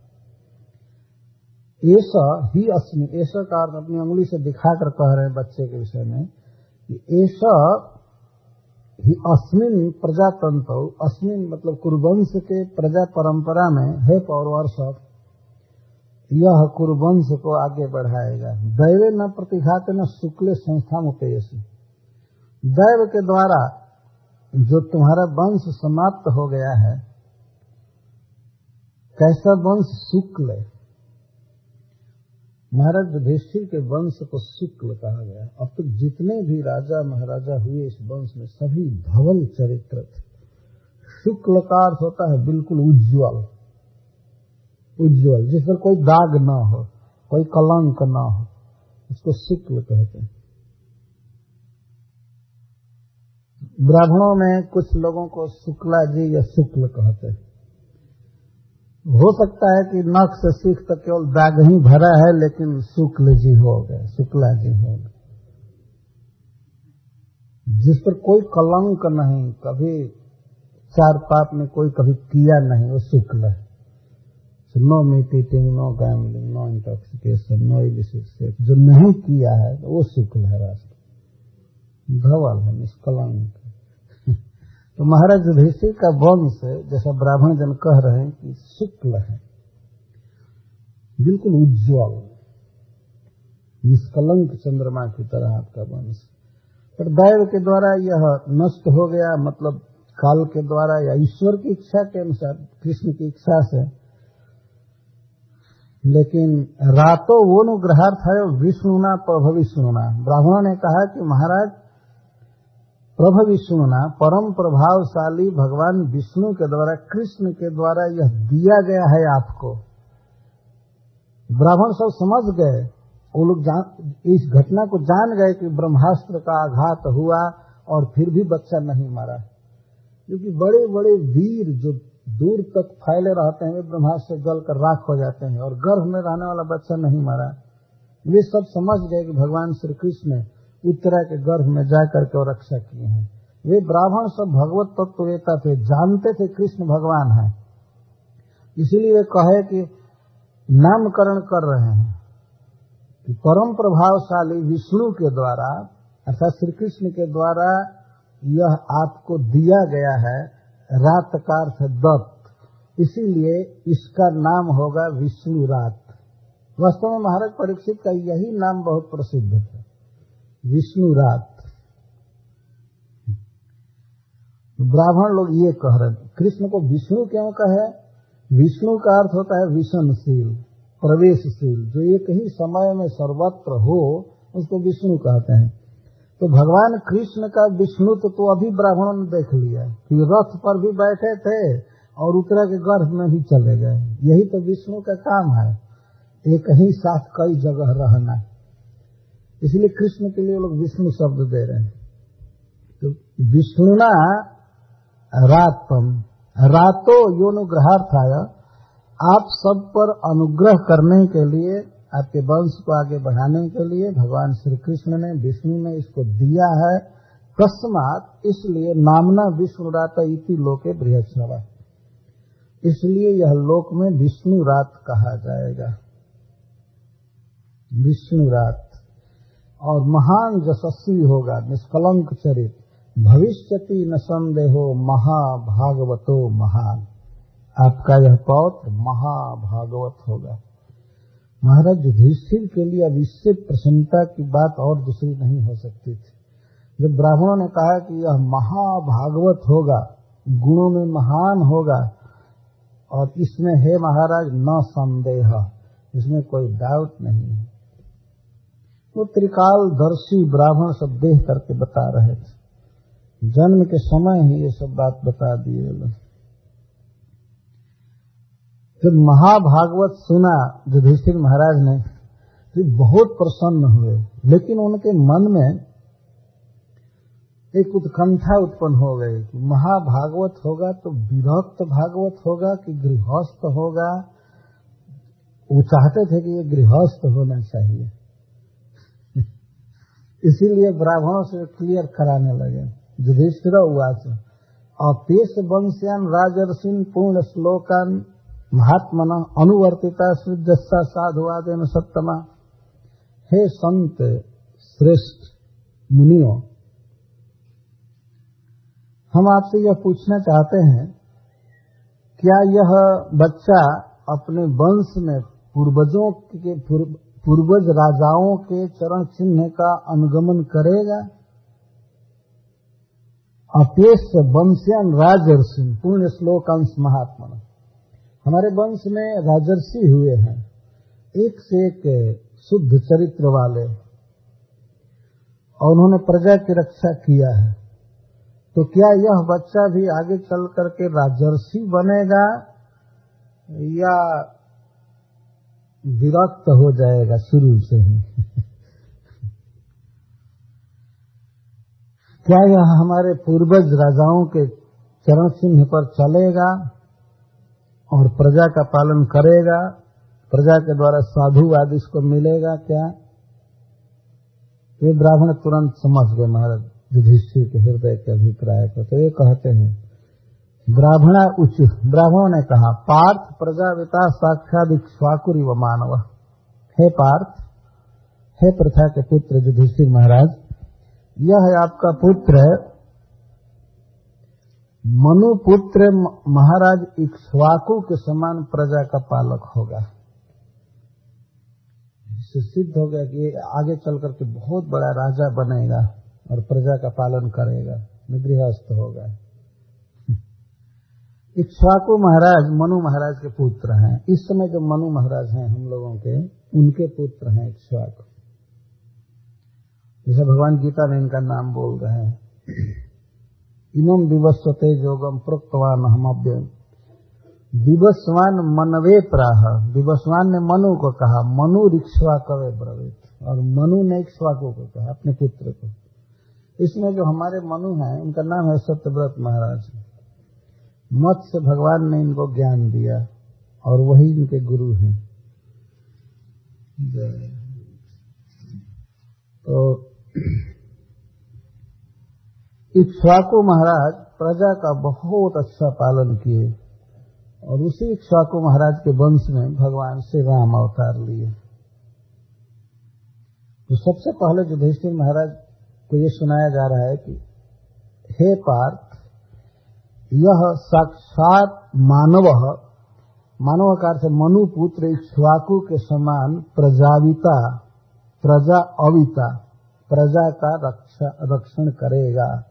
ऐसा ही अस्मि, ऐसा का अपनी उंगली से दिखाकर कह रहे हैं बच्चे के विषय में कि ऐसा ही अस्मिन प्रजातंत्र अस्मिन मतलब कुरुवंश के प्रजा परंपरा में, है पौरवर्ष यह कुरुवंश को आगे बढ़ाएगा। दैव न प्रतिघात न शुक्ल संस्था मुपेयसी दैव के द्वारा जो तुम्हारा वंश समाप्त हो गया है, कैसा वंश शुक्ल महाराज युधिष्ठिर के वंश को शुक्ल कहा गया। अब तक तो जितने भी राजा महाराजा हुए इस वंश में, सभी धवल चरित्र थे। शुक्ल का अर्थ होता है बिल्कुल उज्जवल। उज्जवल, जिस पर कोई दाग ना हो, कोई कलंक ना हो, उसको शुक्ल कहते हैं। ब्राह्मणों में कुछ लोगों को शुक्ला जी या शुक्ल कहते हैं। हो सकता है कि नख से सीख तो केवल दाग ही भरा है, लेकिन शुक्ल जी हो गए, शुक्ला जी हो गए। जिस पर कोई कलंक नहीं, कभी चार पाप में कोई कभी किया नहीं, वो शुक्ल है। No meat eating no gambling no intoxication no illicit जो नहीं किया है, वो शुक्ल है वास्तव धवल है, निष्कलंक। तो महाराज युधिष्ठिर का वंश, जैसा ब्राह्मण जन कह रहे हैं कि शुक्ल है, बिल्कुल उज्जवल, निष्कलंक चंद्रमा की तरह आपका वंश। पर दैव के द्वारा यह नष्ट हो गया मतलब काल के द्वारा या ईश्वर की इच्छा के अनुसार, कृष्ण की इच्छा से। लेकिन रातों वो अनुग्रहार्थ है विष्णुना प्रभविष्णुना। ब्राह्मणों ने कहा कि महाराज प्रभ विष्णुना परम प्रभावशाली भगवान विष्णु के द्वारा, कृष्ण के द्वारा यह दिया गया है आपको। ब्राह्मण सब समझ गए। वो लोग इस घटना को जान गए कि ब्रह्मास्त्र का आघात हुआ और फिर भी बच्चा नहीं मारा। क्योंकि बड़े बड़े वीर जो दूर तक फैले रहते हैं, वे ब्रह्मास्त्र जल कर राख हो जाते हैं और गर्भ में रहने वाला बच्चा नहीं मारा। वे सब समझ गए कि भगवान श्री कृष्ण उत्तरा के गर्भ में जाकर के और रक्षा किए हैं। वे ब्राह्मण सब भगवत तत्ववेता थे, जानते थे कृष्ण भगवान है। इसीलिए वे कहे कि नामकरण कर रहे हैं। कि परम प्रभावशाली विष्णु के द्वारा, अर्थात श्री कृष्ण के द्वारा यह आपको दिया गया है, रात का अर्थ दत्त। इसीलिए इसका नाम होगा विष्णु रात। वास्तव में महाराज परीक्षित का यही नाम बहुत प्रसिद्ध है विष्णु रात। ब्राह्मण लोग ये कह रहे हैं कृष्ण को विष्णु क्यों कहे? विष्णु का अर्थ होता है विषमशील प्रवेशशील। जो एक ही समय में सर्वत्र हो उसको विष्णु कहते हैं। तो भगवान कृष्ण का विष्णु तो, तो अभी ब्राह्मणों ने देख लिया कि रथ पर भी बैठे थे और उतरा के गर्भ में भी चले गए। यही तो विष्णु का काम है। एक ही साथ कई जगह रहना। इसलिए कृष्ण के लिए लोग विष्णु शब्द दे रहे हैं। तो विष्णुना रातम। रातो योनुग्रहार्थाय आप सब पर अनुग्रह करने के लिए, आपके वंश को आगे बढ़ाने के लिए भगवान श्री कृष्ण ने, विष्णु ने इसको दिया है। तस्मात इसलिए नामना विष्णु रात इति लोके बृहस्पति इसलिए यह लोक में विष्णु रात कहा जाएगा। विष्णु रात। और महान यशस्वी होगा, निष्कलंक चरित। भविष्यति न संदेहो, महाभागवतो महान। आपका यह पौत्र महाभागवत होगा। महाराज, युधिष्ठिर के लिए अब इससे प्रसन्नता की बात और दूसरी नहीं हो सकती थी। जब ब्राह्मणों ने कहा कि यह महाभागवत होगा, गुणों में महान होगा, और इसमें, है महाराज, न संदेह, इसमें कोई डाउट नहीं है। वो त्रिकाल दर्शी ब्राह्मण सब देख करके बता रहे थे। जन्म के समय ही ये सब बात बता दिए जब महाभागवत सुना, युधिष्ठिर महाराज ने तो बहुत प्रसन्न हुए। लेकिन उनके मन में एक उत्कंठा उत्पन्न हो गई कि महाभागवत होगा तो विरक्त भागवत होगा कि गृहस्थ होगा। वो चाहते थे कि ये गृहस्थ होना चाहिए। इसीलिए ब्राह्मणों से क्लियर कराने लगे। युधिष्ठिर हुआ अपेश वंश्यान राजर्षिन पूर्ण श्लोकान महात्मन अनुवर्तिता शुद्धस्सा साधुवादेन सत्तमा। हे संत श्रेष्ठ मुनियों, हम आपसे यह पूछना चाहते हैं, क्या यह बच्चा अपने वंश में पूर्वजों के पूर्वज राजाओं के चरण चिन्ह का अनुगमन करेगा। अपेश वंश्यान राजर्षि पूर्ण श्लोकांश महात्मा। हमारे वंश में राजर्षि हुए हैं, एक से एक शुद्ध चरित्र वाले। और उन्होंने प्रजा की रक्षा किया है। तो क्या यह बच्चा भी आगे चल करके राजर्षि बनेगा, या विरक्त हो जाएगा शुरू से ही। क्या यह हमारे पूर्वज राजाओं के चरण चिन्ह पर चलेगा और प्रजा का पालन करेगा? प्रजा के द्वारा साधुवाद इसको मिलेगा क्या? ये ब्राह्मण तुरंत समझ गए महाराज, युधिष्ठिर के हृदय के अभिप्राय को। तो ये कहते हैं ब्राह्मणा उच्च। ब्राह्मणों ने कहा, पार्थ प्रजाविता साक्षात स्वाकुरी व मानव। हे पार्थ, हे प्रथा के पुत्र युधिष्ठिर महाराज, यह है आपका पुत्र मनुपुत्र महाराज इक्ष्वाकु के समान प्रजा का पालक होगा। इससे सिद्ध हो गया कि आगे चल करके बहुत बड़ा राजा बनेगा और प्रजा का पालन करेगा, निगृहस्थ होगा। इक्ष्वाकु महाराज, मनु महाराज के पुत्र हैं। इस समय जो मनु महाराज हैं हम लोगों के, उनके पुत्र हैं इक्ष्वाकु जैसे भगवान गीता में इनका नाम बोल रहे हैं। इनम विवस्वते जोगम प्रोक्तवान हम विवस्वान मनवे प्राह। विवस्वान ने मनु को कहा, मनु रिक्शवा कवे ब्रवित। और मनु ने इक्ष्वाकु को कहा, अपने पुत्र को। इसमें जो हमारे मनु हैं, उनका नाम है सत्यव्रत महाराज। मत से भगवान ने इनको ज्ञान दिया और वही इनके गुरु हैं। तो इक्ष्वाकु महाराज प्रजा का बहुत अच्छा पालन किए और उसी इक्ष्वाकु महाराज के वंश में भगवान श्री राम अवतार लिए। तो सबसे पहले युधिष्ठिर महाराज को ये सुनाया जा रहा है कि, हे पार्थ यह साक्षात मानव मानव कार से मनुपुत्र इक्ष्वाकु के समान प्रजाविता, प्रजा अविता, प्रजा का रक्षा, रक्षण करेगा।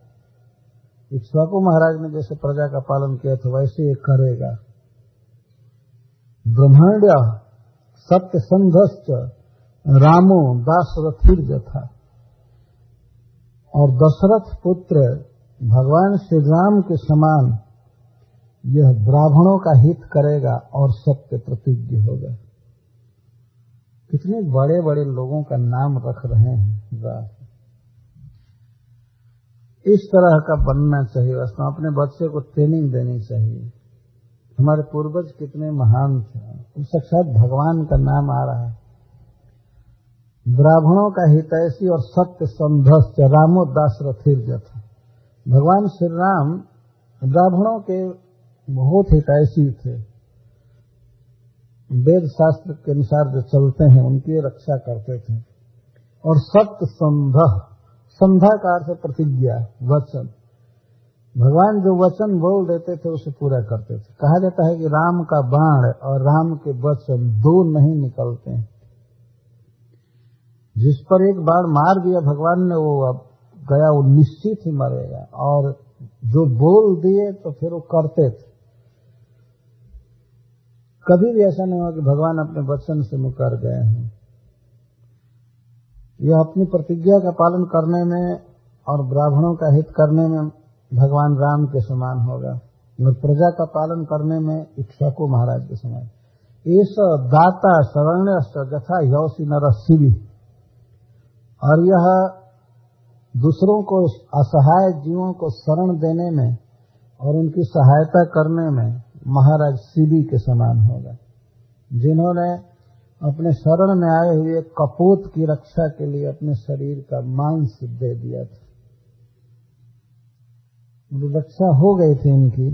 इक्ष्वाकु महाराज ने जैसे प्रजा का पालन किया था, वैसे ये करेगा। ब्रह्मांड सत्य संघस्त रामो दासरथिर जथा और दशरथ पुत्र भगवान श्री राम के समान यह ब्राह्मणों का हित करेगा और सत्य प्रतिज्ञ होगा। कितने बड़े बड़े लोगों का नाम रख रहे हैं राम। इस तरह का बनना चाहिए वास्तव अपने बच्चे को ट्रेनिंग देनी चाहिए। हमारे पूर्वज कितने महान थे। साक्षात भगवान का नाम आ रहा है। ब्राह्मणों का हितैषी और सत्य संधस्त रामो दास रथिर जथा। भगवान श्री राम ब्राह्मणों के बहुत हितैषी थे। वेद शास्त्र के अनुसार जो चलते हैं, उनकी रक्षा करते थे। और सत्य संध संधा का अर्थ प्रतिज्ञा, वचन। भगवान जो वचन बोल देते थे, उसे पूरा करते थे। कहा जाता है कि राम का बाण और राम के वचन दो नहीं निकलते हैं। जिस पर एक बाण मार दिया भगवान ने, वो अब गया वो निश्चित ही मरेगा। और जो बोल दिए तो फिर वो करते थे। कभी भी ऐसा नहीं हुआ कि भगवान अपने वचन से मुकर गए हैं। यह अपनी प्रतिज्ञा का पालन करने में और ब्राह्मणों का हित करने में भगवान राम के समान होगा। और प्रजा का पालन करने में इक्ष्वाकु महाराज के समान। इस दाता शरण्य जथा यौसी नरसिवी और यह दूसरों को असहाय जीवों को शरण देने में और उनकी सहायता करने में महाराज शिवी के समान होगा जिन्होंने अपने शरण में आए हुए कपूत की रक्षा के लिए अपने शरीर का मांस दे दिया था। रक्षा हो गई थी इनकी,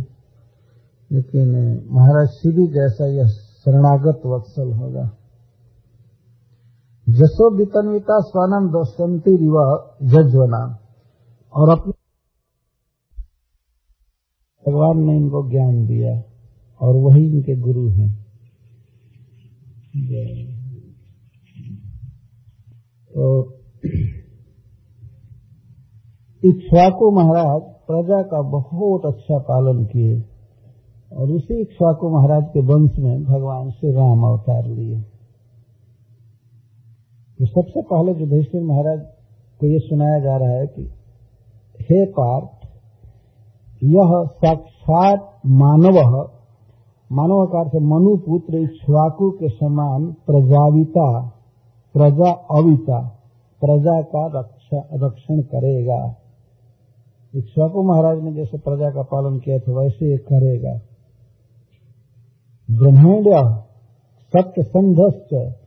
लेकिन महाराज शिवी जैसा यह शरणागत वत्सल होगा जसो वितनविता स्वानम दशंती रिवा जज्वना। और अपने भगवान ने इनको ज्ञान दिया, और वही इनके गुरु हैं। तो इक्ष्वाकु महाराज प्रजा का बहुत अच्छा पालन किए, और उसी इक्ष्वाकु महाराज के वंश में भगवान श्री राम अवतार लिए। तो सबसे पहले युधिष्ठिर महाराज को ये सुनाया जा रहा है कि, हे पार्थ, यह साक्षात मानव मानव आकार से मनुपुत्र पुत्र के समान प्रजाविता, प्रजा अविता, प्रजा का रक्षण करेगा। इक्ष्वाकु महाराज ने जैसे प्रजा का पालन किया था, वैसे ये करेगा। ब्रह्मांड सत्य संधस्त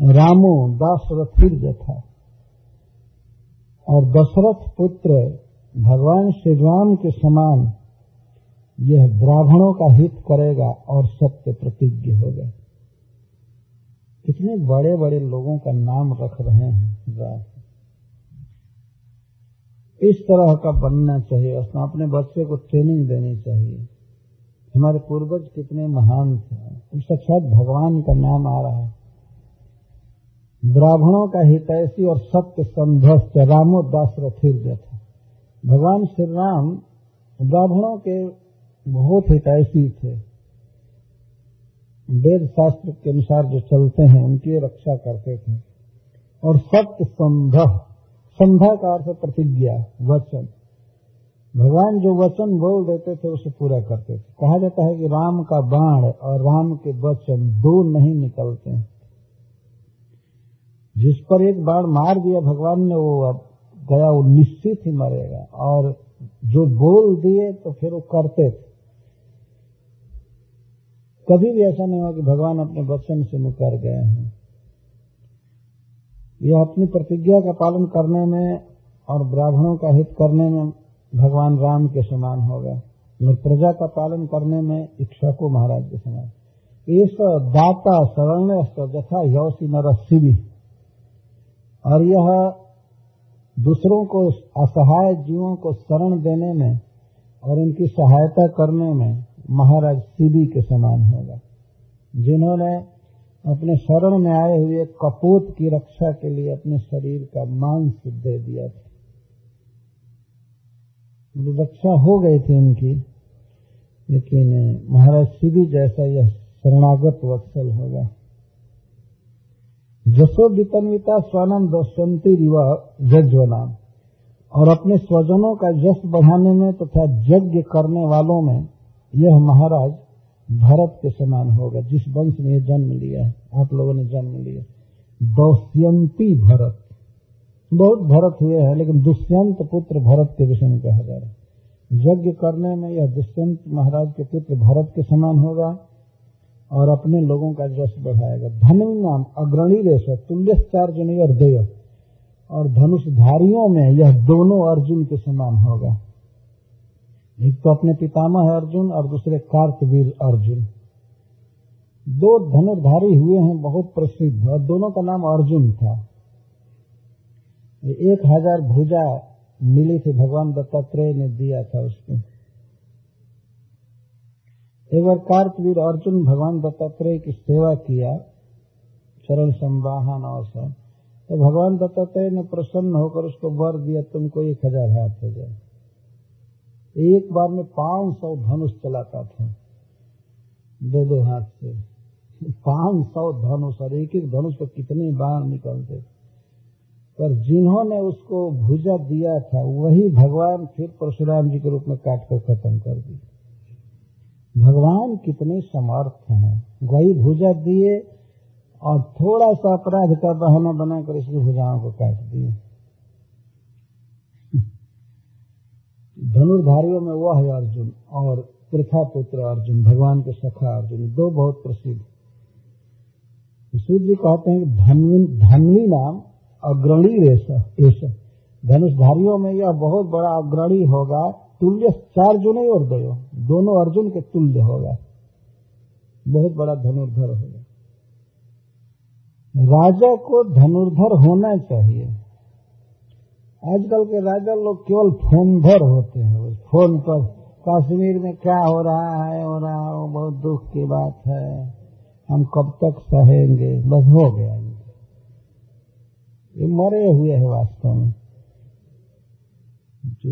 रामो दासरथिर जथा और दशरथ पुत्र भगवान श्री राम के समान यह ब्राह्मणों का हित करेगा और सत्य प्रतिज्ञ होगा। कितने बड़े बड़े लोगों का नाम रख रहे हैं राम। इस तरह का बनना चाहिए अपने बच्चे को ट्रेनिंग देनी चाहिए। हमारे पूर्वज कितने महान थे। साक्षात भगवान का नाम आ रहा है। ब्राह्मणों का हितैषी और सत्य संधस्त रामो दास रथिर जथा भगवान श्री राम ब्राह्मणों के बहुत हितैषी थे। वेद शास्त्र के अनुसार जो चलते हैं, उनकी रक्षा करते थे। और सत्य संध संधा का अर्थ प्रतिज्ञा, वचन। भगवान जो वचन बोल देते थे, उसे पूरा करते थे। कहा जाता है कि राम का बाण और राम के वचन दो नहीं निकलते हैं। जिस पर एक बाण मार दिया भगवान ने, वो अब गया, वो निश्चित ही मरेगा। और जो बोल दिए तो फिर वो करते थे। कभी भी ऐसा नहीं हुआ कि भगवान अपने वचन से मुकर गए हैं। यह अपनी प्रतिज्ञा का पालन करने में और ब्राह्मणों का हित करने में भगवान राम के समान होगा। और प्रजा का पालन करने में इक्ष्वाकु महाराज के समान। इस दाता शरण्य जथा यौसी नरसिवी और यह दूसरों को असहाय जीवों को शरण देने में और उनकी सहायता करने में महाराज सीबी के समान होगा। जिन्होंने अपने शरण में आए हुए कपूत की रक्षा के लिए अपने शरीर का मांस दे दिया था। रक्षा हो गई थी उनकी लेकिन महाराज शिवी जैसा यह शरणागत वत्सल होगा। जसो वितन्विता स्वनम दस्वंती रिवा जज्वनाम और अपने स्वजनों का यश बढ़ाने में तथा तो यज्ञ करने वालों में यह महाराज भरत के समान होगा, जिस वंश में जन्म लिया है। आप लोगों ने जन्म लिया। दौष्यंती भरत। बहुत भरत हुए हैं, लेकिन दुष्यंत पुत्र भरत के विषय में कहा जा रहा है। यज्ञ करने में यह दुष्यंत महाराज के पुत्र भरत के समान होगा। और अपने लोगों का जश बढ़ाएगा। धनु नाम अग्रणी रेश चार्जनी और देव। और धनुषधारियों में यह दोनों अर्जुन के समान होगा। एक तो अपने पितामह है अर्जुन और दूसरे कार्तवीर अर्जुन। दो धनुर्धारी हुए हैं, बहुत प्रसिद्ध, और दोनों का नाम अर्जुन था। एक हज़ार भुजा मिली थी, भगवान दत्तात्रेय ने दिया था उसको। एक बार कार्तवीर अर्जुन भगवान दत्तात्रेय की सेवा किया, चरण संवाहन अवसर तो भगवान दत्तात्रेय ने प्रसन्न होकर उसको वर दिया, तुमको एक हज़ार हाथ हो जाए एक बार में पाँच सौ धनुष चलाता था, दो दो हाथ से। पाँच सौ धनुष, और एक एक धनुष पर कितने बाण निकलते। पर जिन्होंने उसको भुजा दिया था, वही भगवान फिर परशुराम जी के रूप में काट कर खत्म कर दिए। भगवान कितने समर्थ हैं। वही भुजा दिए और थोड़ा सा अपराध का बहाना बनाकर इसकी भुजाओं को काट दिए। धनुर्धारियों में वह है अर्जुन और पृथा पुत्र अर्जुन, भगवान के सखा अर्जुन, दो बहुत प्रसिद्ध। सूर्य जी कहते हैं, धनवी धनवी नाम अग्रणी रेश धनुषधारियों में यह बहुत बड़ा अग्रणी होगा। तुल्य चार जुने और दो। दोनों अर्जुन के तुल्य होगा बहुत बड़ा धनुर्धर होगा राजा को धनुर्धर होना चाहिए। आजकल के राजा लोग केवल फोनधर होते हैं। फ़ोन पर कश्मीर में क्या हो रहा है, हो रहा है, बहुत दुख की बात है। हम कब तक सहेंगे? बस हो गया। ये मरे हुए हैं वास्तव में।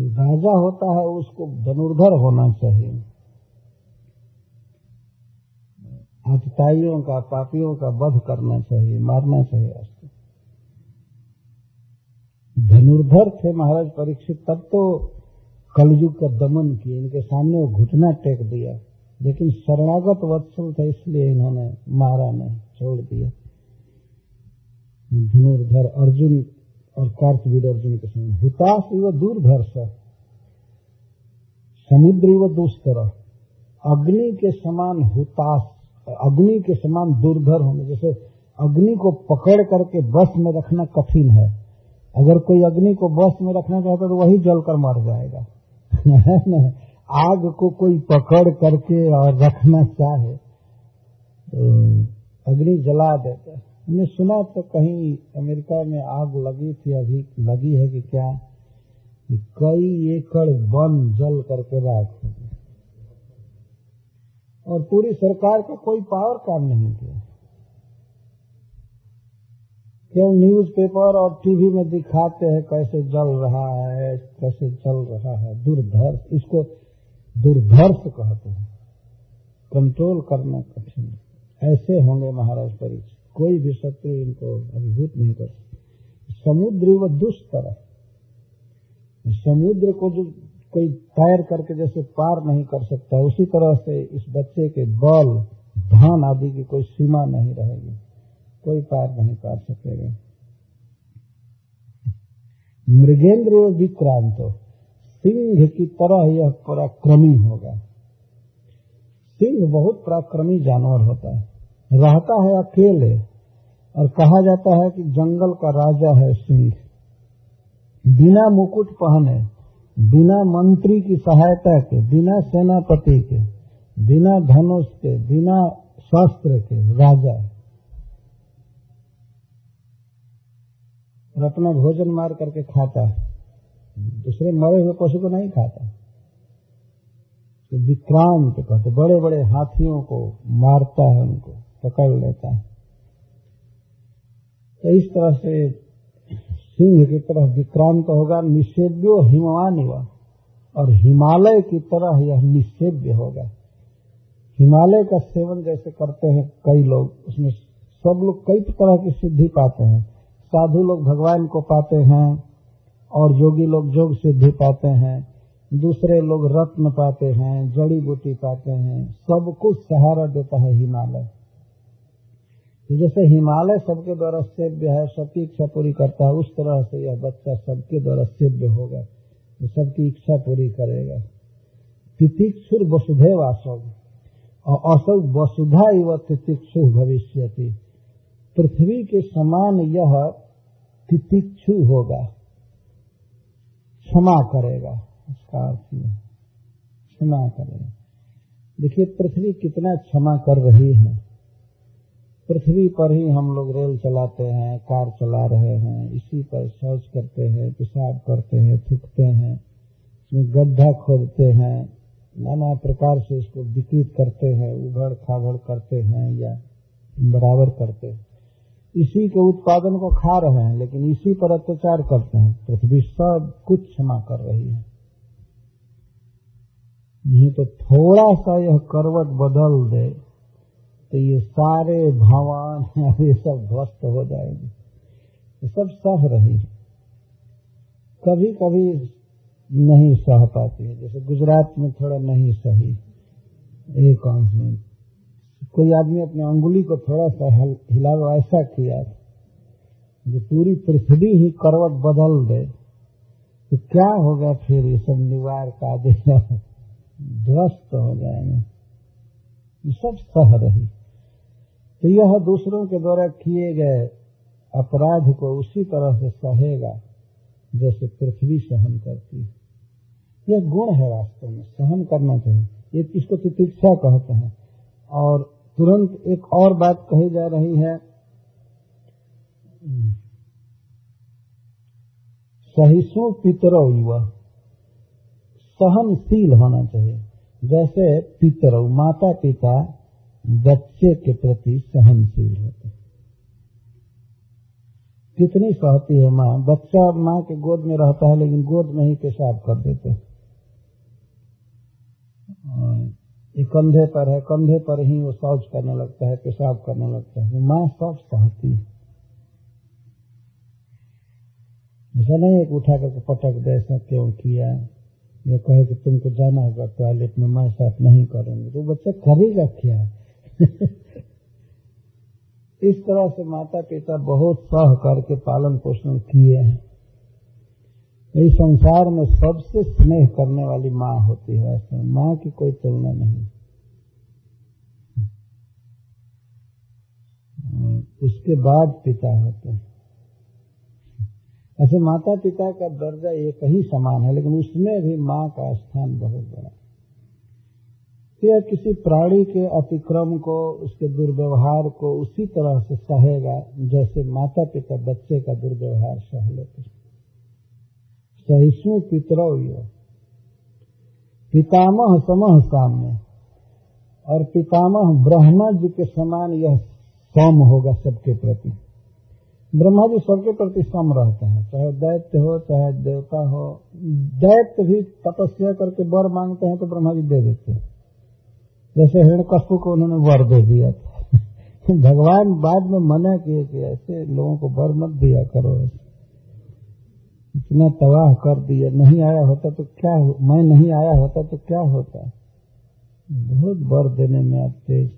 राजा होता है, उसको धनुर्धर होना चाहिए। हत्याइयों का, पापियों का वध करना चाहिए, मारना चाहिए उसको। धनुर्धर थे महाराज परीक्षित, तब तो कलयुग का दमन किए इनके सामने वो घुटना टेक दिया। लेकिन शरणागत वत्सल था, इसलिए इन्होंने मारा नहीं, छोड़ दिया। धनुर्धर अर्जुन और कार्तवीर अर्जुन के समान। हुताश व दूरधर्ष समुद्र व दुष्कर अग्नि के समान हुताश, अग्नि के समान दुर्धर होने, जैसे अग्नि को पकड़ करके बस में रखना कठिन है। अगर कोई अग्नि को बस में रखना चाहता तो वही जलकर मर जाएगा। आग को कोई पकड़ करके और रखना चाहे तो अग्नि जला देता है। हमने सुना तो कहीं अमेरिका में आग लगी थी, अभी लगी है कि क्या? कई एकड़ वन जल करके राख हो गए और पूरी सरकार का कोई पावर काम नहीं किया। क्यों न्यूज़पेपर और टीवी में दिखाते हैं कैसे जल रहा है, कैसे जल रहा है, दुर्धर्ष, इसको दुर्धर्ष कहते हैं। कंट्रोल करना कठिन ऐसे होंगे महाराज परीक्षा कोई भी शत्रु इनको अभिभूत नहीं कर सकते। समुद्र व दुष्कर समुद्र को जो कोई तैर करके जैसे पार नहीं कर सकता, उसी तरह से इस बच्चे के बल धन आदि की कोई सीमा नहीं रहेगी। कोई पार नहीं पार सकेगा। मृगेंद्र विक्रांत। सिंह की तरह यह पराक्रमी होगा। सिंह बहुत पराक्रमी जानवर होता है। रहता है अकेले और कहा जाता है कि जंगल का राजा है सिंह। बिना मुकुट पहने, बिना मंत्री की सहायता के, बिना सेनापति के, बिना धनुष के, बिना शास्त्र के राजा और अपना भोजन मार करके खाता है। दूसरे मरे हुए पशु को नहीं खाता। तो विक्रांत कहते बड़े बड़े हाथियों को मारता है उनको। पकड़ लेता है। तो इस तरह से सिंह की तरह विक्रांत होगा निषेध्यो हिमवान हुआ। और हिमालय की तरह यह निषेध्य होगा। हिमालय का सेवन जैसे करते हैं कई लोग, उसमें सब लोग कई तरह की सिद्धि पाते हैं। साधु लोग भगवान को पाते हैं, और योगी लोग जोग सिद्धि पाते हैं। दूसरे लोग रत्न पाते हैं, जड़ी बूटी पाते हैं, सब कुछ सहारा देता है हिमालय। जैसे हिमालय सबके द्वारा सेव्य है, सबकी इच्छा पूरी करता है, उस तरह से यह बच्चा सबके द्वारा सेव्य होगा तो सबकी इच्छा पूरी करेगा। तितिक्षुर वसुधैव असव और असौ वसुधा इव तितिक्षु भविष्य पृथ्वी के समान यह तितिक्षु होगा, क्षमा करेगा, उसका अर्थ में क्षमा करेगा। देखिए, पृथ्वी कितना क्षमा कर रही है। पृथ्वी पर ही हम लोग रेल चलाते हैं, कार चला रहे हैं, इसी पर शौच करते हैं, पेशाब करते हैं, थूकते हैं इसमें गड्ढा खोदते हैं, नाना प्रकार से इसको विकृत करते हैं उभड़ खाभड़ करते हैं या बराबर करते हैं। इसी के उत्पादन को खा रहे हैं, लेकिन इसी पर अत्याचार करते हैं। पृथ्वी सब कुछ क्षमा कर रही है। नहीं तो थोड़ा सा यह करवट बदल दे। तो ये सारे भवन ये सब ध्वस्त हो जाएँगे। ये सब सह रही है। कभी कभी नहीं सह पाती है। जैसे गुजरात में थोड़ा नहीं सही। एक अंश में कोई आदमी अपने अंगुली को थोड़ा सा हिला ऐसा किया जो पूरी पृथ्वी ही करवट बदल दे। तो क्या होगा फिर ये सब निवार का ध्वस्त हो जाएँगे। सब सह रही तो यह दूसरों के द्वारा किए गए अपराध को उसी तरह से सहेगा जैसे पृथ्वी सहन करती है। यह गुण है वास्तव में, सहन करना चाहिए। ये इसको तितिक्षा कहते हैं। और तुरंत एक और बात कही जा रही है सहिष्णु पितरो युवा। सहनशील होना चाहिए। जैसे पितरो माता पिता बच्चे के प्रति सहनशील होते कितनी सहती है माँ। बच्चा माँ के गोद में रहता है, लेकिन गोद में ही पेशाब कर देते कंधे पर है, कंधे पर ही वो शौच करने लगता है, पेशाब करने लगता है। माँ सब सहती है। ऐसा नहीं एक उठा करके पटक दे, ऐसा क्यों किया ये कहे कि तुमको जाना होगा टॉयलेट में मैं साफ़ नहीं करूँगी। तो बच्चा करेगा क्या इस तरह से माता पिता बहुत सह करके पालन पोषण किए हैं। इस संसार में सबसे स्नेह करने वाली माँ होती है ऐसे माँ। की कोई तुलना नहीं। उसके बाद पिता होते हैं। ऐसे माता पिता का दर्जा एक ही समान है, लेकिन उसमें भी माँ का स्थान बहुत बड़ा यह किसी प्राणी के अतिक्रम को, उसके दुर्व्यवहार को उसी तरह से सहेगा जैसे माता पिता बच्चे का दुर्व्यवहार सह लेते सहिष्णु पितरो पितामह समह साम्य। और पितामह ब्रह्मा जी के समान यह सम होगा सबके प्रति। ब्रह्मा जी सबके प्रति सम रहते हैं, चाहे दैत्य हो, चाहे देवता हो। दैत्य भी तपस्या करके वर मांगते हैं तो ब्रह्मा जी दे देते हैं। जैसे हिरण्यकश्यप को उन्होंने वर दे दिया था। भगवान बाद में मना किए कि ऐसे लोगों को वर मत दिया करो। इतना तबाह कर दिया नहीं आया होता तो क्या हो, मैं नहीं आया होता तो क्या होता? बहुत वर देने में आप तेज।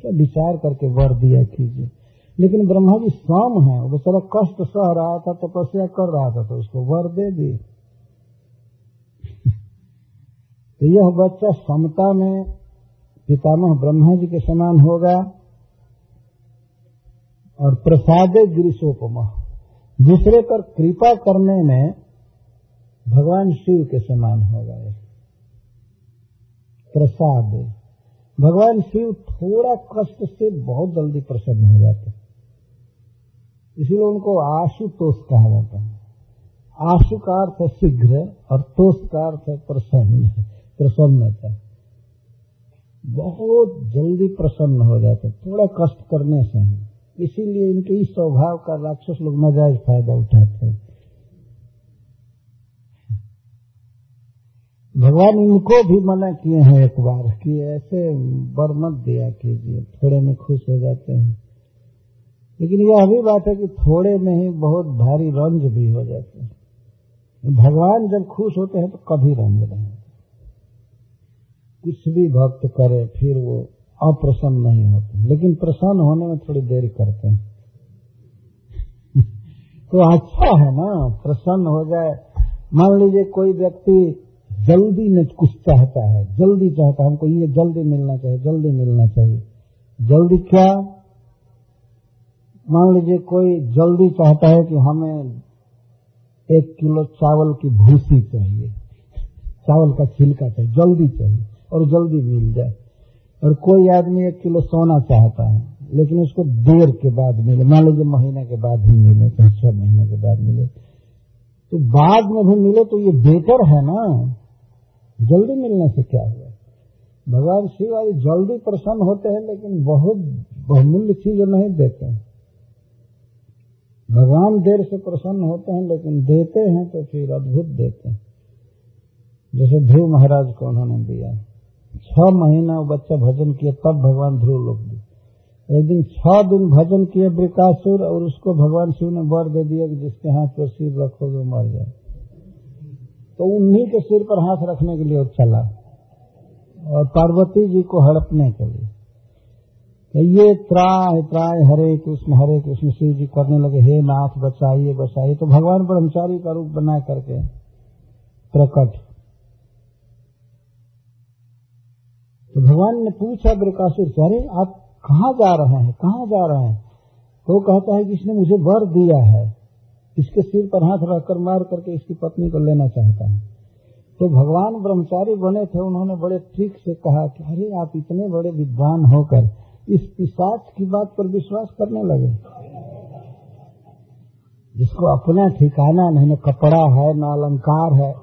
क्या विचार करके वर दिया कीजिए। लेकिन ब्रह्मा जी स्वाम है। वो सारा कष्ट सह रहा था तपस्या तो कर रहा था तो उसको वर दे दिए। तो यह बच्चा समता में पितामह ब्रह्मा जी के समान होगा और प्रसादे गिरीशोपमा। दूसरे पर कृपा करने में भगवान शिव के समान होगा प्रसाद। भगवान शिव थोड़ा कष्ट से बहुत जल्दी प्रसन्न हो जाते। इसीलिए उनको आशुतोष कहा जाता है। आशु का अर्थ शीघ्र और तोष का अर्थ प्रसन्न प्रसन्नता। बहुत जल्दी प्रसन्न हो जाते थोड़ा कष्ट करने से ही। इसीलिए इनके इस स्वभाव का राक्षस लोग नजायज फ़ायदा उठाते हैं। भगवान इनको भी मना किए हैं एक बार कि ऐसे बर मत दिया कीजिए, थोड़े में खुश हो जाते हैं। लेकिन यह भी बात है कि थोड़े में ही बहुत भारी रंज भी हो जाते हैं। भगवान जब खुश होते हैं तो कभी रंज नहीं। कुछ भी भक्त करे, फिर वो अप्रसन्न नहीं होते। लेकिन प्रसन्न होने में थोड़ी देरी करते हैं। तो अच्छा है ना, प्रसन्न हो जाए। मान लीजिए कोई व्यक्ति जल्दी में कुछ चाहता है, जल्दी चाहता है, हमको ये जल्दी मिलना चाहिए, जल्दी मिलना चाहिए। जल्दी क्या? मान लीजिए कोई जल्दी चाहता है कि हमें एक किलो चावल की भूसी चाहिए, चावल का छिलका चाहिए, जल्दी चाहिए। और जल्दी मिल जाए। और कोई आदमी एक किलो सोना चाहता है, लेकिन उसको देर के बाद मिले। मान लीजिए महीने के बाद ही मिले, चाहे छह महीने के बाद मिले। तो बाद में भी मिले तो ये बेहतर है ना। जल्दी मिलने से क्या हुआ? भगवान शिव आज जल्दी प्रसन्न होते हैं, लेकिन बहुत बहुमूल्य चीज़ नहीं देते हैं। भगवान देर से प्रसन्न होते हैं, लेकिन देते हैं तो फिर अद्भुत देते हैं। जैसे ध्रुव महाराज को उन्होंने दिया। छह महीना बच्चा भजन किया, तब भगवान ध्रुव लोक दिए एक दिन छह दिन भजन किए ब्रिकासुर और उसको भगवान शिव ने वर दे दिया कि जिसके हाथ पर सिर रखोगे मर जाए। तो उन्हीं के सिर पर हाथ रखने के लिए चला। और पार्वती जी को हड़पने के लिए। तो ये त्राय त्राय, हरे कृष्ण हरे कृष्ण, शिव जी करने लगे, हे नाथ बचाइए बचाइए तो भगवान ब्रह्मचारी का रूप बना करके प्रकट तो भगवान ने पूछा ब्रिकासुर से अरे आप कहाँ जा रहे हैं? कहाँ जा रहे हैं? तो कहता है कि इसने मुझे वर दिया है, इसके सिर पर हाथ रखकर मार करके इसकी पत्नी को लेना चाहता है। तो भगवान ब्रह्मचारी बने थे, उन्होंने बड़े ठीक से कहा कि, अरे, आप इतने बड़े विद्वान होकर इस पिशाच की बात पर विश्वास करने लगे। जिसको अपना ठिकाना नहीं, न कपड़ा है, न अलंकार है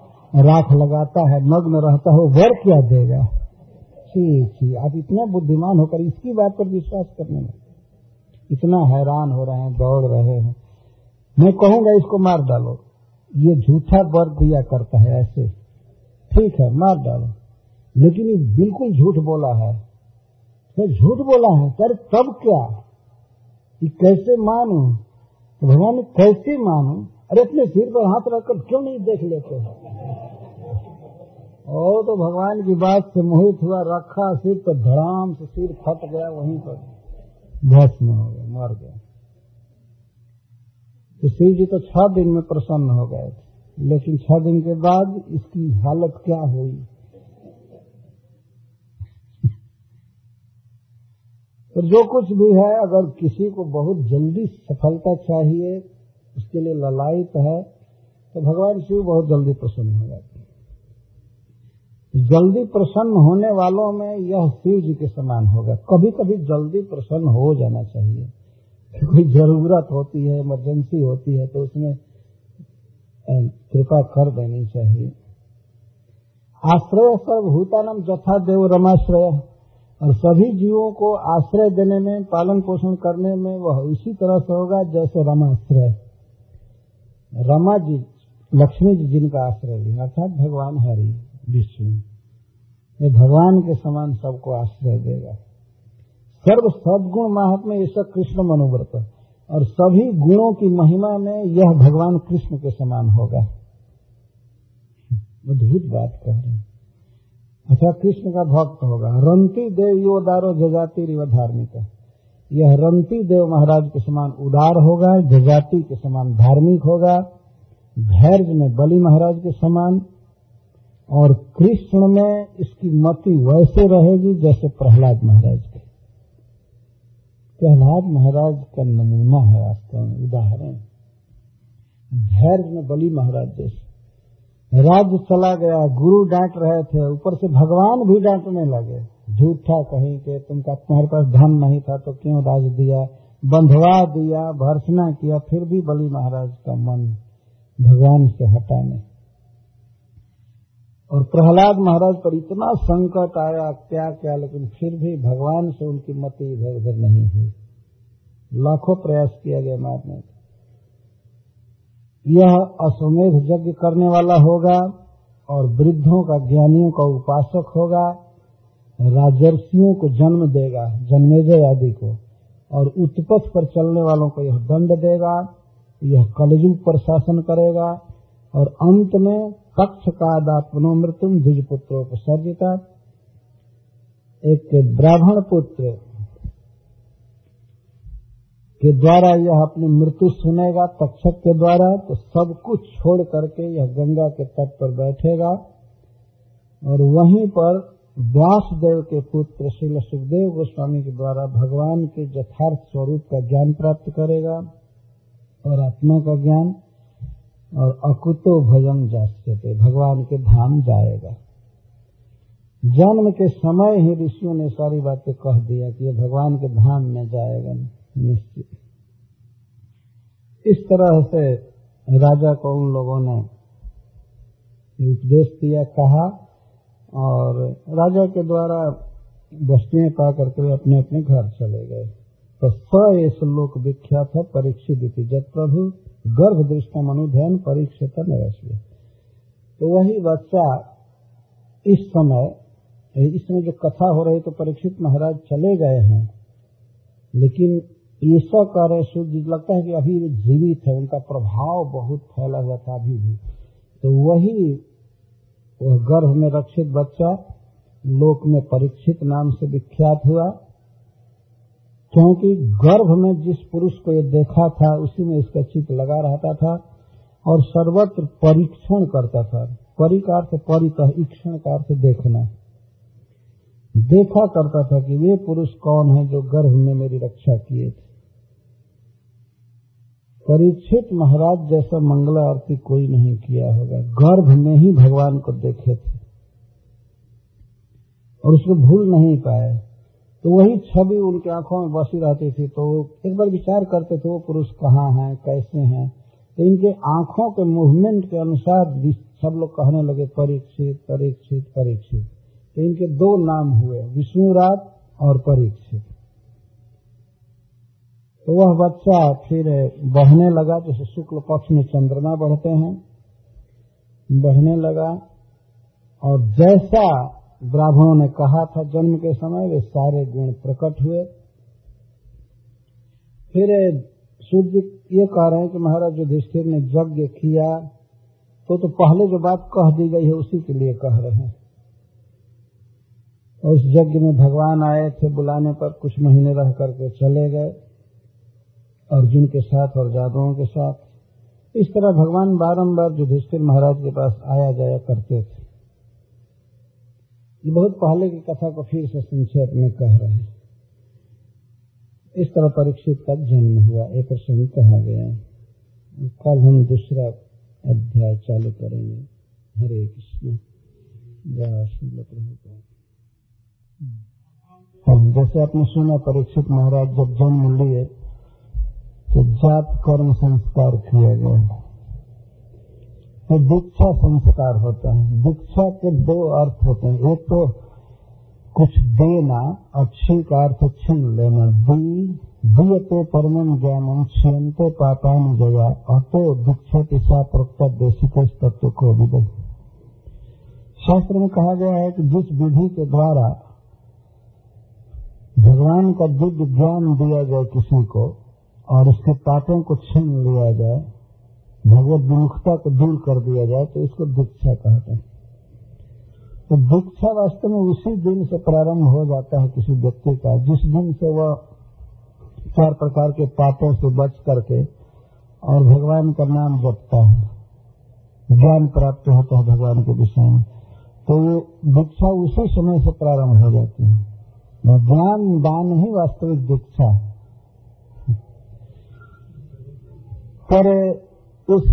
राख लगाता है नग्न रहता है वर क्या देगा? छी छी आप इतना बुद्धिमान होकर इसकी बात पर विश्वास करने लगे। इतना हैरान हो रहे हैं, दौड़ रहे हैं। मैं कहूँगा, इसको मार डालो। ये झूठा वर दिया करता है ऐसे। ठीक है, मार डालो। लेकिन ये बिल्कुल झूठ बोला है। तो झूठ बोला है सर तब क्या? ये कैसे मानू? तो भगवान कैसे मानू? अरे अपने सिर पर हाथ रखकर क्यों नहीं देख लेते और तो भगवान की बात से मोहित हुआ, रखा सिर तो धड़ाम से सिर फट गया, वहीं पर भस्म हो गया, मर गया। तो शिव जी तो छह दिन में प्रसन्न हो गए थे। लेकिन छह दिन के बाद इसकी हालत क्या हुई? तो जो कुछ भी है, अगर किसी को बहुत जल्दी सफलता चाहिए, उसके लिए ललायत है तो भगवान शिव बहुत जल्दी प्रसन्न हो जाते जल्दी प्रसन्न होने वालों में यह शिव जी के समान होगा। कभी कभी जल्दी प्रसन्न हो जाना चाहिए। कोई ज़रूरत होती है इमरजेंसी होती है तो उसमें कृपा कर देनी चाहिए। आश्रय सर्वभूतानम जथा देव रमाश्रय। और सभी जीवों को आश्रय देने में, पालन पोषण करने में वह उसी तरह से होगा जैसे रमाश्रय। रमा जी, लक्ष्मी जी जिनका आश्रय लिया, अर्थात भगवान हरि। विष्णु ये भगवान के समान सबको आश्रय देगा। सर्व सदगुण महात्मा सब कृष्ण मनोव्रत। और सभी गुणों की महिमा में यह भगवान कृष्ण के समान होगा। अद्भुत बात कह रहे हैं। अच्छा कृष्ण का भक्त होगा। रंती देव यो दारो जजाति रिव धार्मिक। यह रंती देव महाराज के समान उदार होगा, जजाति के समान धार्मिक होगा। धैर्य में बलि महाराज के समान। और कृष्ण में इसकी मति वैसे रहेगी जैसे प्रहलाद महाराज के। प्रहलाद महाराज का नमूना है वास्तव में उदाहरण। धैर्य में बलि महाराज जैसे। राज्य चला गया, गुरु डांट रहे थे, ऊपर से भगवान भी डांटने लगे। झूठा कहीं के तुमका तुम्हारे पास धन नहीं था तो क्यों राज दिया? बंधवा दिया, भर्सना किया, फिर भी बलि महाराज का मन भगवान से हटाने और प्रहलाद महाराज पर इतना संकट आया, क्या क्या, लेकिन फिर भी भगवान से उनकी मति इधर उधर नहीं हुई। लाखों प्रयास किया गया मारने का। यह अश्वमेध यज्ञ करने वाला होगा और वृद्धों का, ज्ञानियों का उपासक होगा, राजर्षियों को जन्म देगा, जन्मेजय आदि को, और उत्पथ पर चलने वालों को यह दंड देगा, यह कलयुग पर शासन करेगा, और अंत में कक्ष कादात्मनो मृत्यु द्विज पुत्रोपसर्जिता एक ब्राह्मण पुत्र के द्वारा यह अपनी मृत्यु सुनेगा, तक्षक के द्वारा तो सब कुछ छोड़ करके यह गंगा के तट पर बैठेगा। और वहीं पर व्यासदेव के पुत्र श्री सुखदेव गोस्वामी के द्वारा भगवान के यथार्थ स्वरूप का ज्ञान प्राप्त करेगा और आत्मा का ज्ञान। और अकुतो भजन जाते भगवान के धाम जाएगा। जन्म के समय ही ऋषियों ने सारी बातें कह दिया कि ये भगवान के धाम में जाएगा, निश्चित। इस तरह से राजा को उन लोगों ने उपदेश दिया, कहा, और राजा के द्वारा वस्तुएँ पा करके अपने अपने घर चले गए। तो स ये श्लोक विख्यात है, परीक्षित जब प्रभु गर्भ दृष्टम अनुध्ययन परीक्षित नरस्व तो वही बच्चा इस समय, इसमें जो कथा हो रही तो परीक्षित महाराज चले गए हैं, लेकिन ईसा कह रहे सूर्य लगता है कि अभी जीवित है, उनका प्रभाव बहुत फैला हुआ था अभी भी। तो वही वह गर्भ में रक्षित बच्चा लोक में परीक्षित नाम से विख्यात हुआ। क्योंकि गर्भ में जिस पुरुष को ये देखा था, उसी में इसका चित्त लगा रहता था और सर्वत्र परीक्षण करता था। परिकार से परितः ईक्षण का अर्थ देखना। देखा करता था कि वे पुरुष कौन है जो गर्भ में मेरी रक्षा किए थे। परीक्षित महाराज जैसा मंगला आरती कोई नहीं किया होगा। गर्भ में ही भगवान को देखे थे। और उसको भूल नहीं पाए। तो वही छवि उनकी आँखों में बसी रहती थी तो एक बार विचार करते थे, वो पुरुष कहाँ हैं, कैसे हैं? तो इनके आँखों के मूवमेंट के अनुसार सब लोग कहने लगे, परीक्षित परीक्षित परीक्षित। तो इनके दो नाम हुए, विष्णुराज और परीक्षित। तो वह बच्चा फिर बढ़ने लगा, जैसे शुक्ल पक्ष में चंद्रमा बढ़ते हैं। बढ़ने लगा और जैसा ब्राह्मणों ने कहा था, जन्म के समय वे सारे गुण प्रकट हुए। फिर सूर्य ये कह रहे हैं कि महाराज युधिष्ठिर ने यज्ञ किया तो तो पहले जो बात कह दी गई है उसी के लिए कह रहे हैं। उस यज्ञ में भगवान आए थे बुलाने पर कुछ महीने रह करके चले गए, अर्जुन के साथ और जादुओं के साथ। इस तरह भगवान बारंबार युधिष्ठिर महाराज के पास आया जाया करते थे। ये बहुत पहले की कथा को फिर से संक्षेप में कह रहे हैं। इस तरह परीक्षित का जन्म हुआ, एक प्रसंग कहा गया, कल हम दूसरा अध्याय चालू करेंगे। हरे कृष्ण। प्रभु जैसे आपने सुना, परीक्षित महाराज जब जन्म लिए तो जात कर्म संस्कार किया गया। तो दीक्षा संस्कार होता है। दीक्षा के दो अर्थ होते हैं। एक तो कुछ देना अच्छी का अर्थ छीन लेना। दी दियते परमम ज्ञानम क्षीणते पापान जया। अतो दीक्षा पिछा प्रवक्ता देशिक तत्व को विदय शास्त्र में कहा गया है कि जिस विधि के द्वारा भगवान का दिव्य ज्ञान दिया जाए किसी को और उसके पापों को छीन लिया जाए भगवत विमुखता को दूर कर दिया जाए तो इसको दीक्षा कहते हैं। तो दीक्षा वास्तव में उसी दिन से प्रारंभ हो जाता है किसी व्यक्ति का, जिस दिन से वह चार प्रकार के पापों से बच करके और भगवान का नाम जपता है, ज्ञान प्राप्त होता है भगवान के विषय में तो ये दीक्षा उसी समय से प्रारंभ हो जाती है। ज्ञान, दान ही वास्तविक दीक्षा है। पर उस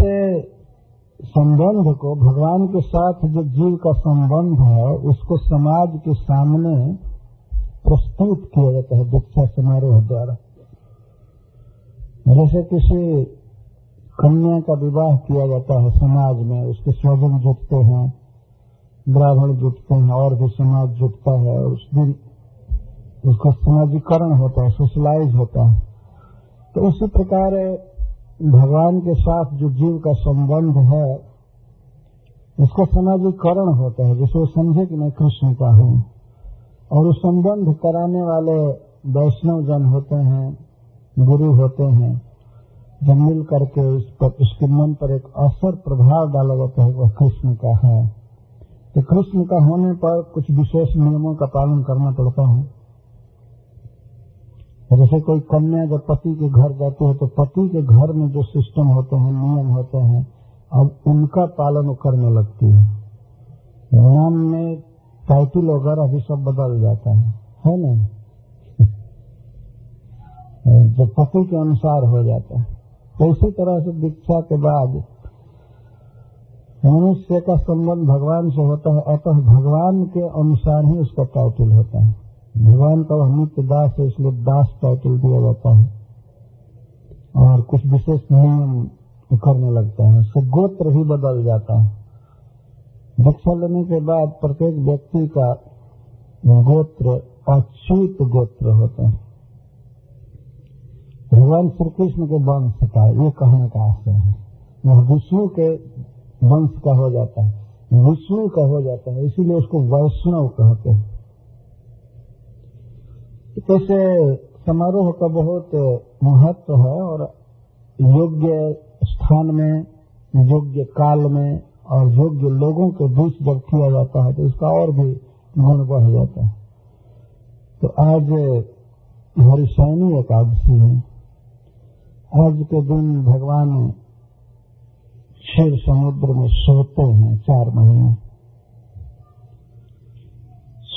संबंध को, भगवान के साथ जो जीव का संबंध है, उसको समाज के सामने प्रस्तुत किया जाता है दीक्षा समारोह द्वारा। जैसे किसी कन्या का विवाह किया जाता है समाज में, उसके स्वजन जुटते हैं, ब्राह्मण जुटते हैं, और भी समाज जुटता है, उस दिन उसका समाजीकरण होता है, सोशलाइज होता है। तो उसी प्रकार भगवान के साथ जो जीव का संबंध है, उसका समाजीकरण होता है, जिसे वो समझे कि मैं कृष्ण का हूँ। और उस संबंध कराने वाले वैष्णव जन होते हैं, गुरु होते हैं जब मिल करके उस पर, उसके मन पर एक असर प्रभाव डाला जाता है, वह कृष्ण का है। तो कृष्ण का होने पर कुछ विशेष नियमों का पालन करना पड़ता है। जैसे कोई कन्या जब पति के घर जाती है तो पति के घर में जो सिस्टम होते हैं, नियम होते हैं, अब उनका पालन करने लगती है। नाम में टाइटल वगैरह भी सब बदल जाता है। है ना? जो पति के अनुसार हो जाता है। तो इसी तरह से दीक्षा के बाद मनुष्य का संबंध भगवान से होता है, अतः भगवान के अनुसार ही उसका टाइटल होता है। भगवान का वह नित्य दास है, इसलिए दास टाइटल दिया जाता है। और कुछ विशेष नियम करने लगता है, उससे गोत्र भी बदल जाता है। दीक्षा लेने के बाद प्रत्येक व्यक्ति का गोत्र, अच्युत गोत्र होता है। भगवान श्री कृष्ण के वंश का, ये कहने का आशय है। वह विष्णु के वंश का हो जाता है। विष्णु का हो जाता है, इसीलिए उसको वैष्णव कहते हैं। कैसे समारोह का बहुत महत्व है और योग्य स्थान में, योग्य काल में और योग्य लोगों के बीच जब किया जाता है तो इसका और भी गुण बढ़ जाता है। तो आज हरिशैनी एकादशी है। आज के दिन भगवान क्षीर समुद्र में सोते हैं चार महीने।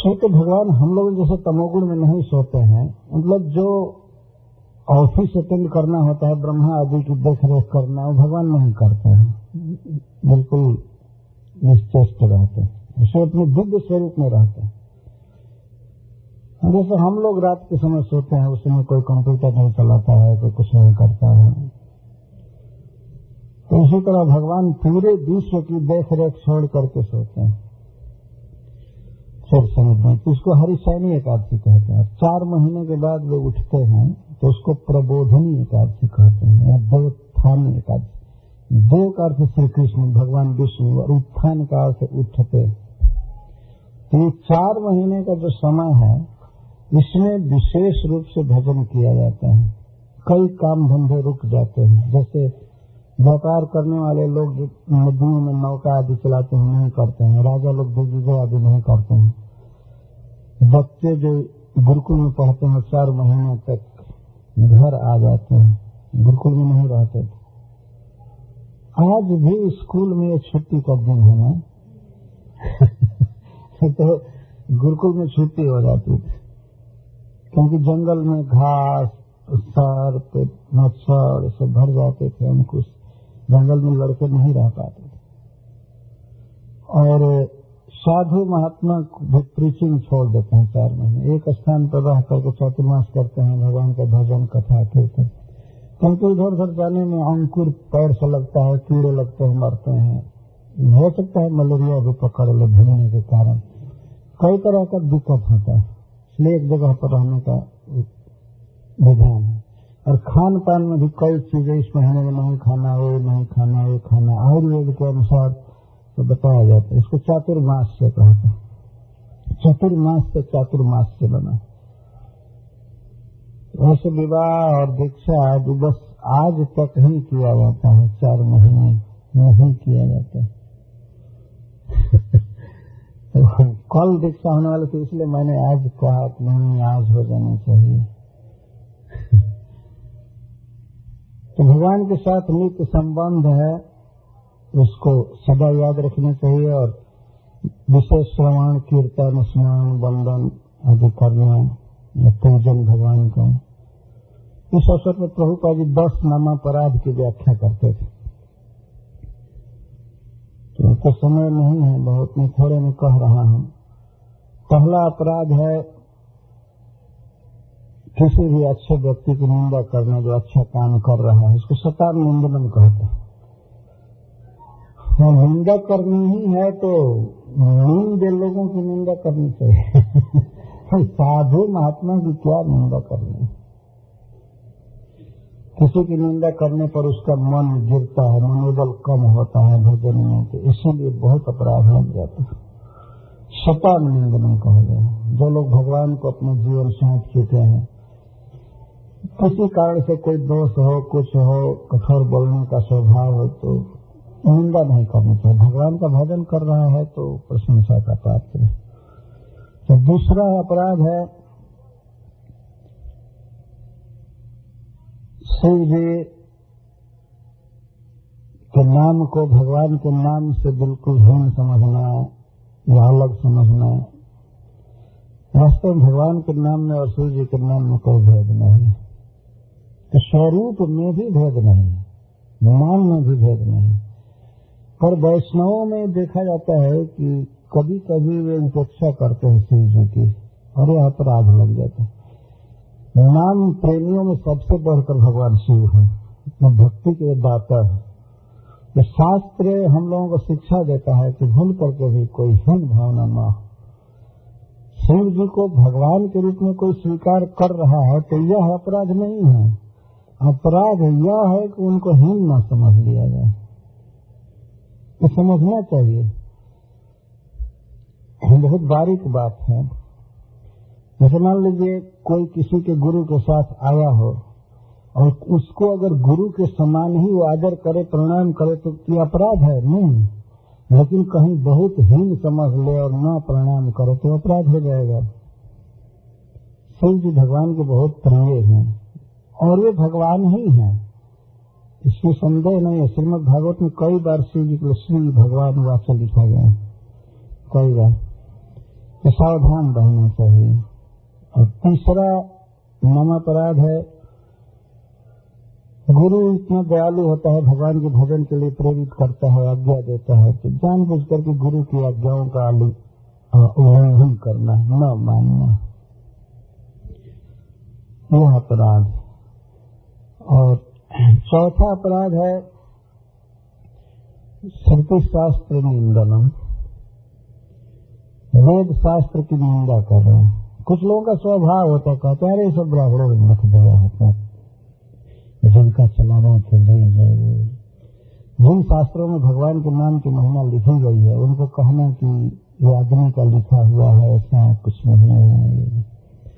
सोते भगवान हम लोग जैसे तमोगुण में नहीं सोते हैं। मतलब जो ऑफ़िस अटेंड करना होता है, ब्रह्मा आदि की देख रेख करना, वो भगवान नहीं करते हैं। बिल्कुल निश्चेष्ट रहते हैं। उसे अपने दिव्य स्वरूप में रहते हैं। जैसे हम लोग रात के समय सोते हैं उसमें कोई कंप्यूटर नहीं चलाता है, कोई कुछ नहीं करता है। तो इसी तरह भगवान पूरे विश्व की देख रेख छोड़ करके सोते हैं। समुद्र में तो इसको हरिशैनी एकादशी कहते हैं। चार महीने के बाद वे उठते हैं तो उसको प्रबोधनी एकादशी कहते हैं, या देवोत्थान एकादशी। देव का अर्थ श्री कृष्ण, भगवान विष्णु और उत्थान का अर्थ उठते तो ये चार महीने का जो समय है, इसमें विशेष रूप से भजन किया जाता है। कई काम धंधे रुक जाते हैं, जैसे व्यापार करने वाले लोग नदियों में नौका आदि चलाते हैं, नहीं करते हैं। राजा लोग दिग्विजय आदि नहीं करते हैं। बच्चे जो गुरुकुल में पढ़ते हैं, चार महीने तक घर आ जाते हैं। गुरुकुल में नहीं रहते थे। आज भी स्कूल में छुट्टी का दिन है ना? तो गुरुकुल में छुट्टी हो जाती थी क्योंकि जंगल में घास सर्प मच्छर सब भर जाते थे अंकुश जंगल में लड़के नहीं रह पाते। और साधु महात्मा प्रीचिंग छोड़ देते हैं चार महीने। एक स्थान पर रह करके चतुर्मास करते हैं, भगवान का भजन, कथा, कीर्तन। क्योंकि इधर उधर जाने में अंकुर पैर से लगता है, कीड़े लगते हैं, मरते हैं। हो सकता है मलेरिया भी पकड़ ले भीड़ने के कारण। कई तरह का दिक्कत होता है। इसलिए एक जगह पर रहने का विधान है। और खान पान में भी कई चीज़ें इस महीने में नहीं खाना ये नहीं खाना ये खाना आयुर्वेद के अनुसार तो बताया जाता है। इसको चातुर्मास से कहते हैं। चतुर्मास से चातुर्मास से बना। वैसे विवाह और दीक्षा आदि बस आज तक ही किया जाता है। चार महीने नहीं किया जाता है। कल दीक्षा होने वाले थे, इसलिए मैंने आज कहा कि नहीं, आज हो जाना चाहिए। तो भगवान के साथ नित्य संबंध है उसको सदा याद रखना चाहिए और विशेष श्रवण कीर्तन स्नान वंदन आदि करना या पूजन भगवान का। इस अवसर पर प्रभुपा जी दस नामापराध की व्याख्या करते थे। तो, तो समय नहीं है बहुत मैं थोड़े में कह रहा हूँ। पहला अपराध है किसी भी अच्छे व्यक्ति की निंदा करना जो अच्छा काम कर रहा है उसको सतार निंदन कहते हैं। हाँ, निंदा करनी ही है तो नींद लोगों की निंदा करनी चाहिए। साधु महात्मा की क्या निंदा करनी किसी की निंदा करने पर उसका मन गिरता है मनोबल कम होता है भजन में तो इसीलिए बहुत अपराध लग जाता है। शतान निंदन कह गए जो लोग भगवान को अपने जीवन सौंप चुके हैं किसी कारण से कोई दोष हो, कुछ हो, कठोर बोलने का स्वभाव हो तो निंदा नहीं करनी चाहिए। भगवान का भजन कर रहा है तो प्रशंसा का पात्र है। तो दूसरा अपराध है शिव जी के नाम को, भगवान के नाम से बिल्कुल हीन समझना, या अलग समझना, वास्तव में भगवान के नाम में और सूर्य के नाम में कोई भेद नहीं। है स्वरूप में भी भेद नहीं नाम में भी भेद नहीं। पर वैष्णवों में देखा जाता है कि कभी कभी वे उपेक्षा करते हैं शिव जी की, और यह अपराध लग जाता है। नाम प्रेमियों में सबसे बढ़कर भगवान शिव है। भक्ति के दाता है। तो शास्त्र हम लोगों को शिक्षा देता है कि भूल करके भी कोई हीन भावना न हो। शिव जी को भगवान के रूप में कोई स्वीकार कर रहा है तो यह अपराध नहीं है। अपराध यह है कि उनको हीन न समझ लिया जाए। तो समझना चाहिए। बहुत बारीक बात है। जैसे मान लीजिए कोई किसी के गुरु के साथ आया हो और उसको अगर गुरु के समान ही वो आदर करे, प्रणाम करे तो ये अपराध है? नहीं। लेकिन कहीं बहुत हीन समझ ले और न प्रणाम करे तो अपराध हो जाएगा। शिव जी भगवान के बहुत प्रिय हैं। और वे भगवान ही हैं। इसमें संदेह नहीं है। श्रीमद भागवत में कई बार शिव जी को श्री भगवान वाक्य लिखा गया कई बार। तो सावधान रहना चाहिए। और तीसरा नाम अपराध है। गुरु इतना दयालु होता है, भगवान के भजन के लिए प्रेरित करता है, आज्ञा देता है। तो जान बुझ करके गुरु की आज्ञाओं का उल्लंघन करना, न मानना। यह अपराध। और चौथा अपराध है श्रुति शास्त्र निंदनम वेद शास्त्र की निंदा कर रहे हैं। कुछ लोगों का स्वभाव होता है, कहते हैं सब ब्राह्मणों ने मत दिया होता जिनका चला रहे थे नहीं है जिन शास्त्रों में भगवान के नाम की महिमा लिखी गई है, उनको कहना कि ये आदमी का लिखा हुआ है, ऐसा कुछ नहीं है।